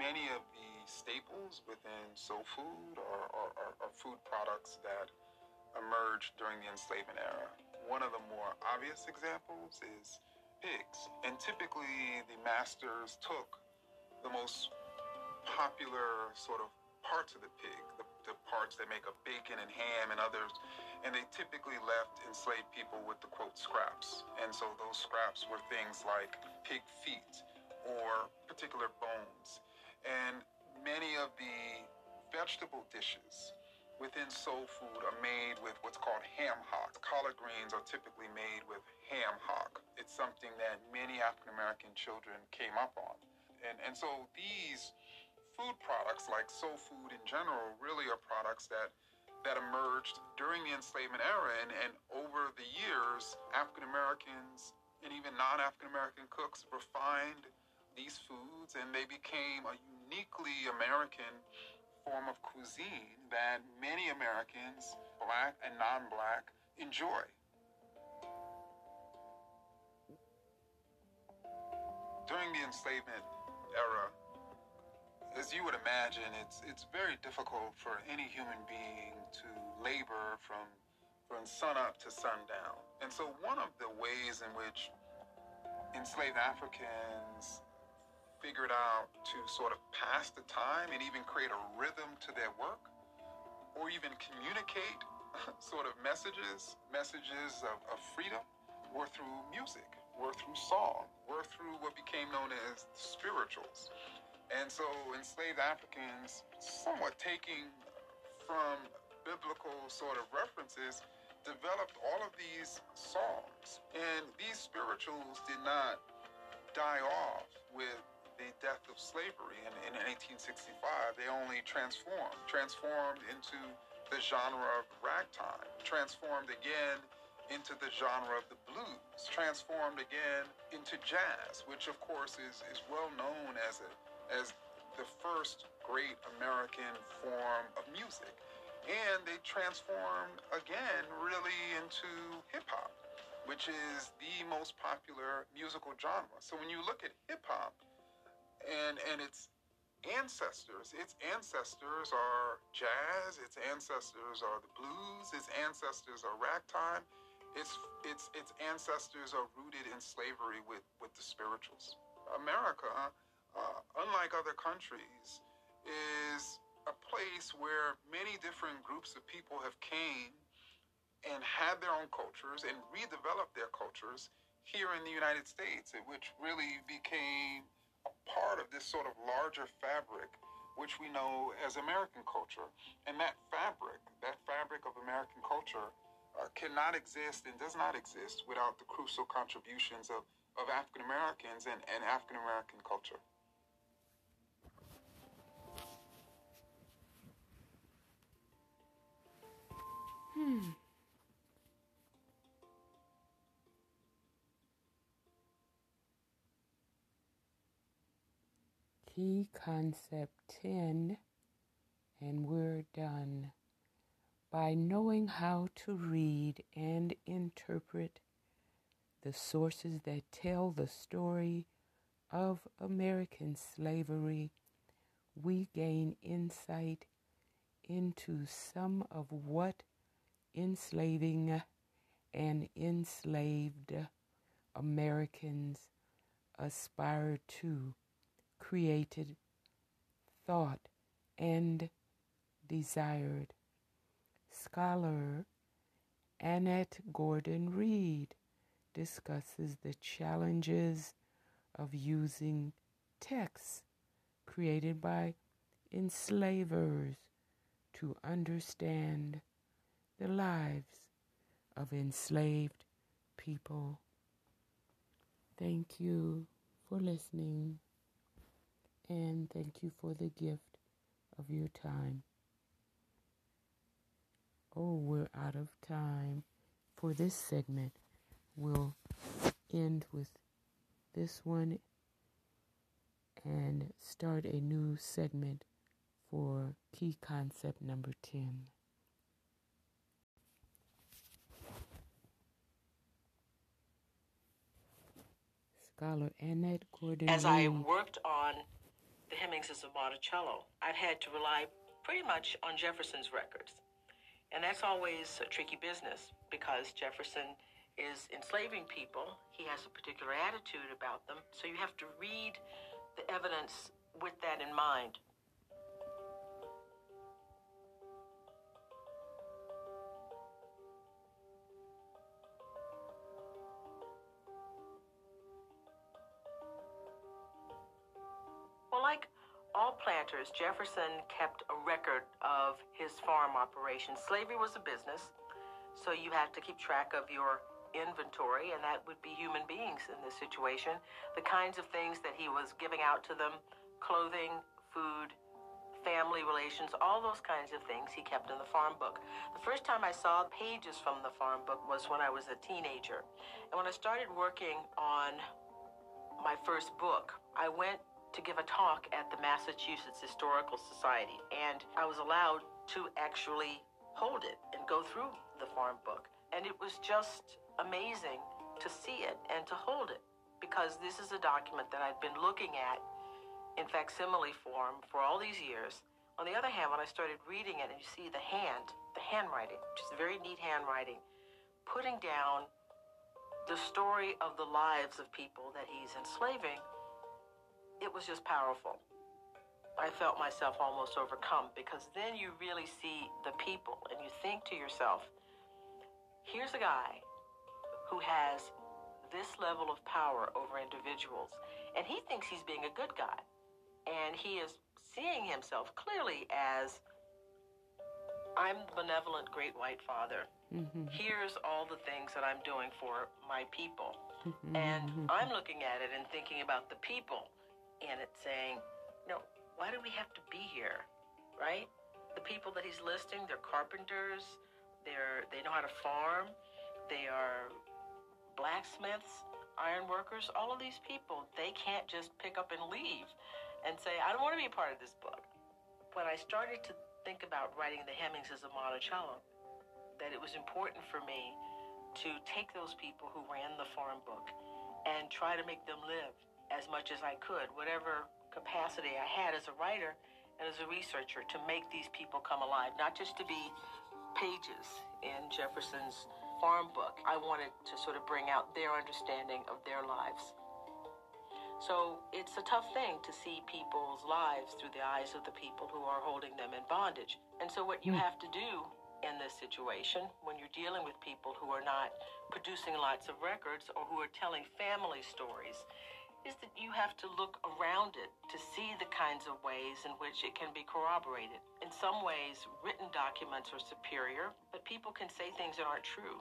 Many of the staples within soul food are, are, are, food products that emerged during the enslavement era. one of the more obvious examples is pigs. And typically, the masters took the most popular sort of parts of the pig, the, the parts that make up bacon and ham and others, and they typically left enslaved people with the quote scraps. And so those scraps were things like pig feet or particular bones. And many of the vegetable dishes within soul food are made with what's called ham hock. Collard greens are typically made with ham hock. It's something that many African American children came up on. And, and so these food products, like soul food in general, really are products that that emerged during the enslavement era. And, and over the years, African Americans and even non African American cooks refined these foods and they became a uniquely American form of cuisine that many Americans, black and non black, enjoy. During the enslavement era, as you would imagine, it's it's very difficult for any human being to labor from from sunup to sundown. And so one of the ways in which enslaved Africans figured out to sort of pass the time and even create a rhythm to their work or even communicate sort of messages, messages of, of freedom, were through music, were through song, were through what became known as spirituals. And so enslaved Africans, somewhat taking from biblical sort of references, developed all of these songs. And these spirituals did not die off with the death of slavery in, in 1865. They only transformed, transformed into the genre of ragtime, transformed again into the genre of the blues, transformed again into jazz, which of course is, is well known as, a, as the first great American form of music. And they transformed again really into hip hop, which is the most popular musical genre. So when you look at hip hop and, and its ancestors, its ancestors are jazz, its ancestors are the blues, its ancestors are ragtime, its its its ancestors are rooted in slavery with with the spirituals. America, uh, unlike other countries, is a place where many different groups of people have came and had their own cultures and redeveloped their cultures here in the United States, which really became part of this sort of larger fabric which we know as American culture. And that fabric, that fabric of American culture, uh, cannot exist and does not exist without the crucial contributions of, of African Americans and, and African American culture. Hmm. Concept 10, and we're done. By knowing how to read and interpret the sources that tell the story of American slavery, we gain insight into some of what enslaving and enslaved Americans aspired to, created, thought, and desired scholar Annette Gordon Reed discusses the challenges of using texts created by enslavers to understand the lives of enslaved people. Thank you for listening and thank you for the gift of your time. Oh, we're out of time for this segment. We'll end with this one and start a new segment for key concept number 10. Scholar Annette Gordon. As I worked on the Hemingses of Monticello, I've had to rely pretty much on Jefferson's records. And that's always a tricky business because Jefferson is enslaving people. He has a particular attitude about them. So you have to read the evidence with that in mind. Planters, Jefferson kept a record of his farm operations. Slavery was a business, so you had to keep track of your inventory, and that would be human beings in this situation. The kinds of things that he was giving out to them clothing, food, family relations, all those kinds of things he kept in the farm book. The first time I saw pages from the farm book was when I was a teenager. And when I started working on my first book, I went to give a talk at the Massachusetts Historical Society, and I was allowed to actually hold it and go through the farm book. And it was just amazing to see it and to hold it because this is a document that I'd been looking at in facsimile form for all these years. On the other hand, when I started reading it and you see the hand, the handwriting, which is very neat handwriting, putting down the story of the lives of people that he's enslaving it was just powerful. I felt myself almost overcome because then you really see the people and you think to yourself, here's a guy who has this level of power over individuals, and he thinks he's being a good guy. And he is seeing himself clearly as I'm the benevolent great white father. Mm-hmm. Here's all the things that I'm doing for my people. And I'm looking at it and thinking about the people in it's saying, you know, why do we have to be here? Right? The people that he's listing, they're carpenters, they're they know how to farm, they are blacksmiths, iron workers, all of these people, they can't just pick up and leave and say, I don't want to be a part of this book. When I started to think about writing the Hemingses of Monticello, that it was important for me to take those people who ran the farm book and try to make them live as much as I could, whatever capacity I had as a writer and as a researcher to make these people come alive, not just to be pages in Jefferson's farm book. I wanted to sort of bring out their understanding of their lives. So it's a tough thing to see people's lives through the eyes of the people who are holding them in bondage. And so, what you hmm. have to do in this situation, when you're dealing with people who are not producing lots of records or who are telling family stories, is that you have to look around it to see the kinds of ways in which it can be corroborated. In some ways, written documents are superior, but people can say things that aren't true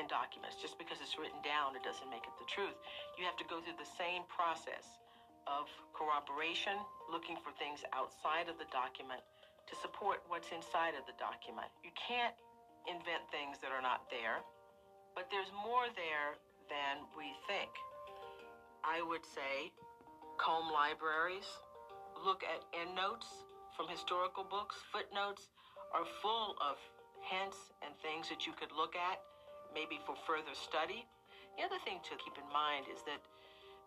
in documents. Just because it's written down, it doesn't make it the truth. You have to go through the same process of corroboration, looking for things outside of the document to support what's inside of the document. You can't invent things that are not there, but there's more there than we think. I would say comb libraries, look at endnotes from historical books. Footnotes are full of hints and things that you could look at, maybe for further study. The other thing to keep in mind is that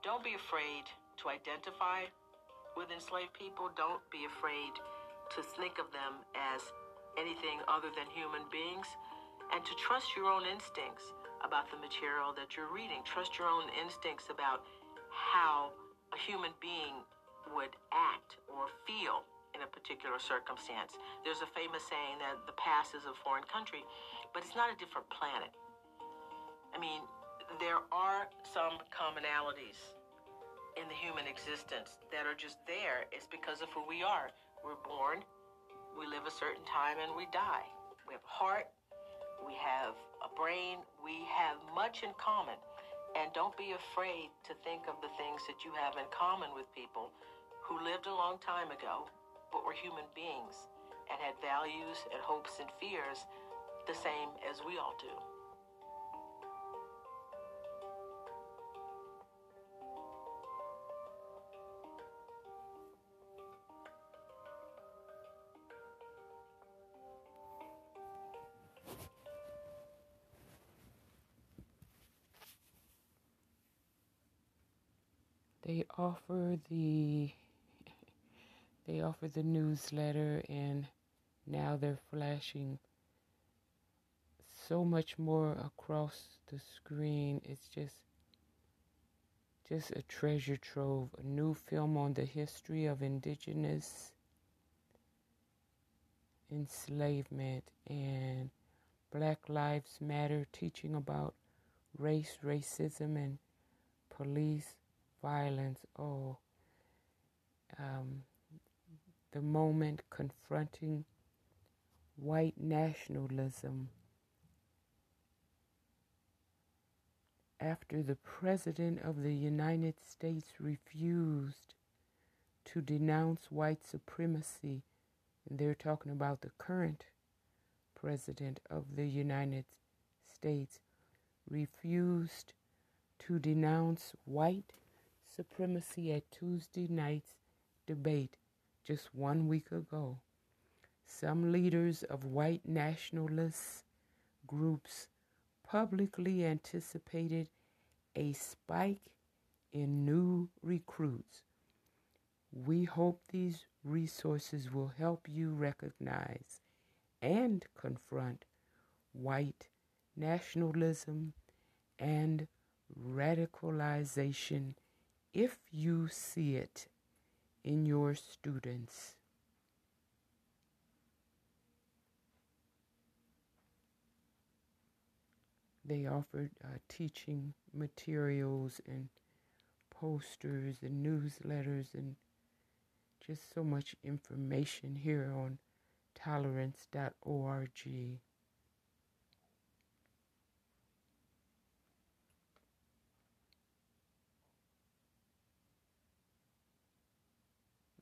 don't be afraid to identify with enslaved people. Don't be afraid to think of them as anything other than human beings and to trust your own instincts about the material that you're reading. Trust your own instincts about how a human being would act or feel in a particular circumstance. There's a famous saying that the past is a foreign country, but it's not a different planet. I mean, there are some commonalities in the human existence that are just there. It's because of who we are. We're born, we live a certain time, and we die. We have a heart, we have a brain, we have much in common. And don't be afraid to think of the things that you have in common with people who lived a long time ago, but were human beings and had values and hopes and fears the same as we all do. Offer the they offer the newsletter and now they're flashing so much more across the screen. It's just just a treasure trove. A new film on the history of indigenous enslavement and Black Lives Matter, teaching about race, racism, and police violence. Oh, um, the moment confronting white nationalism. After the President of the United States refused to denounce white supremacy, and they're talking about the current President of the United States, refused to denounce white supremacy at Tuesday night's debate just one week ago. Some leaders of white nationalist groups publicly anticipated a spike in new recruits. We hope these resources will help you recognize and confront white nationalism and radicalization if you see it in your students. They offered uh, teaching materials and posters and newsletters and just so much information here on tolerance.org.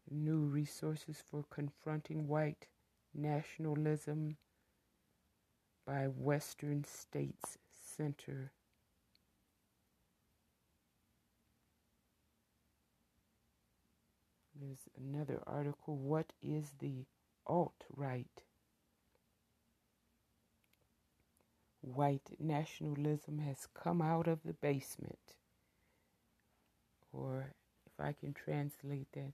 New resources for confronting white nationalism by Western States Center. There's another article. What is the alt right? White nationalism has come out of the basement. Or, if I can translate that,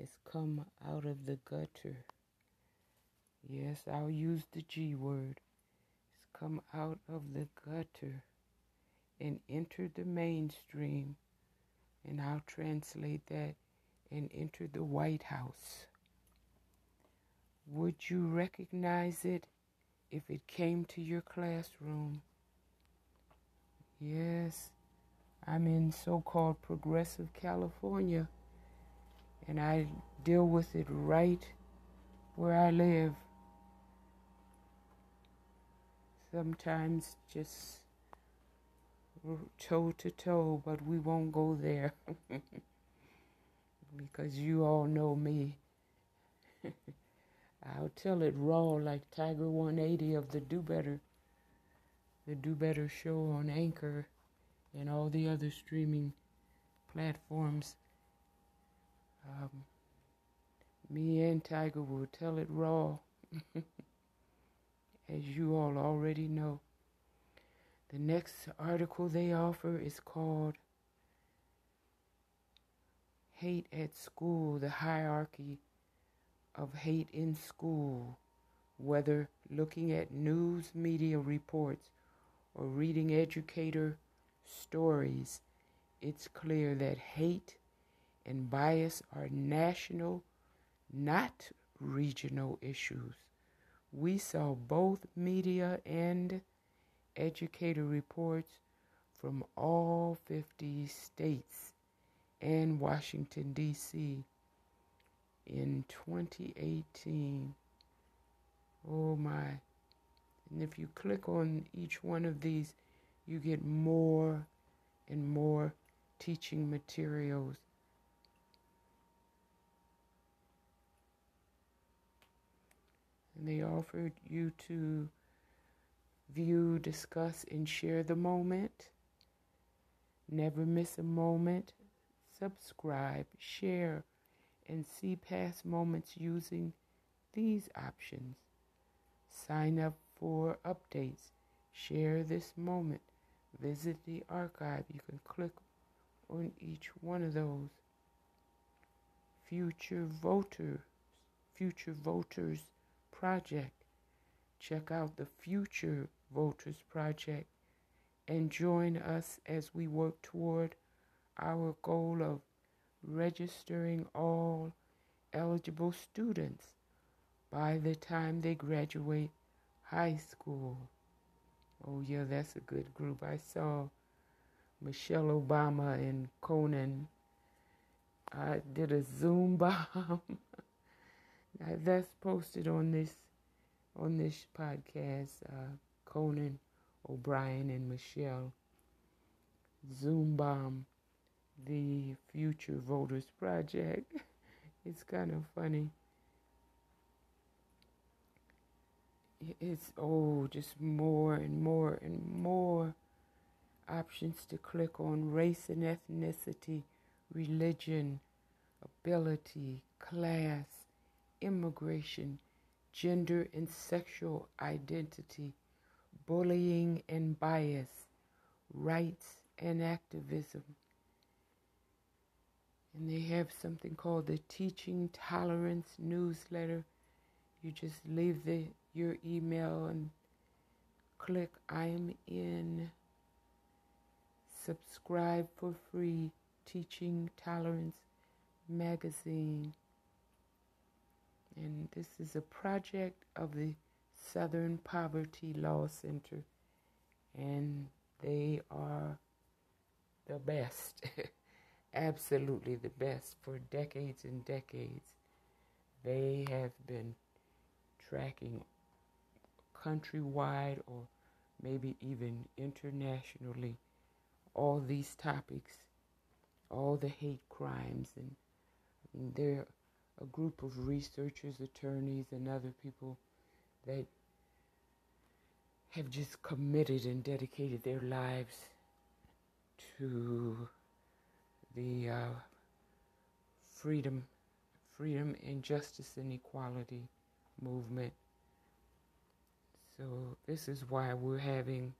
has come out of the gutter. Yes, I'll use the G word It's come out of the gutter and entered the mainstream. And I'll translate that and enter the White House. Would you recognize it if it came to your classroom? Yes, I'm in so called progressive California, and I deal with it right where I live sometimes just toe to toe, but we won't go there because you all know me. I'll tell it raw like Tiger 180 of the Do Better, the Do Better show on Anchor and all the other streaming platforms. Um, me and Tiger will tell it raw. as you all already know. The next article they offer is called Hate at School The Hierarchy of Hate in School. Whether looking at news media reports or reading educator stories, it's clear that hate and bias are national, not regional issues we saw both media and educator reports from all 50 states and Washington, D.C. in 2018. Oh my. And if you click on each one of these, you get more and more teaching materials and they offered you to view, discuss, and share the moment. Never miss a moment. Subscribe, share, and see past moments using these options. Sign up for updates. Share this moment. Visit the archive. You can click on each one of those. Future voters. Future voters project. Check out the Future Voters Project and join us as we work toward our goal of registering all eligible students by the time they graduate high school. Oh, yeah, that's a good group. I saw Michelle Obama and Conan. I did a Zoom bomb. That's posted on this on this podcast. Uh, Conan O'Brien and Michelle Zoom bomb the Future Voters Project. It's kind of funny. It's oh, just more and more and more options to click on race and ethnicity, religion, ability, class, immigration, gender and sexual identity, bullying and bias, rights and activism, and they have something called the Teaching Tolerance newsletter. You just leave the your email and click I'm in. Subscribe for free Teaching Tolerance magazine. And this is a project of the Southern Poverty Law Center. And they are the best. absolutely the best for decades and decades. They have been tracking countrywide or maybe even internationally all these topics, all the hate crimes, and, they're a group of researchers, attorneys, and other people that have just committed and dedicated their lives to the uh, freedom, freedom and justice and equality movement. So this is why we're having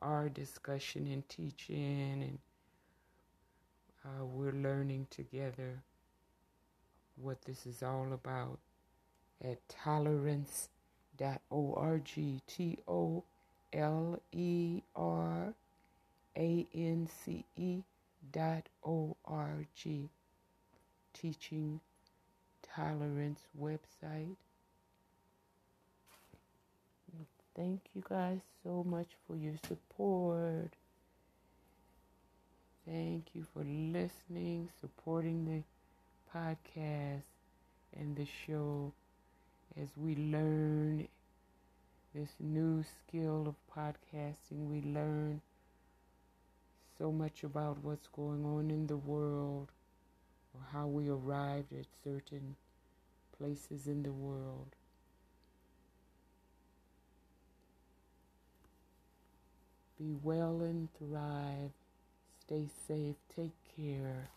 our discussion and teaching, and uh, we're learning together what this is all about at tolerance.org. T O L E R A N C E org teaching tolerance website. Thank you guys so much for your support. Thank you for listening, supporting the podcast and the show as we learn this new skill of podcasting. We learn so much about what's going on in the world or how we arrived at certain places in the world. Be well and thrive. Stay safe. Take care.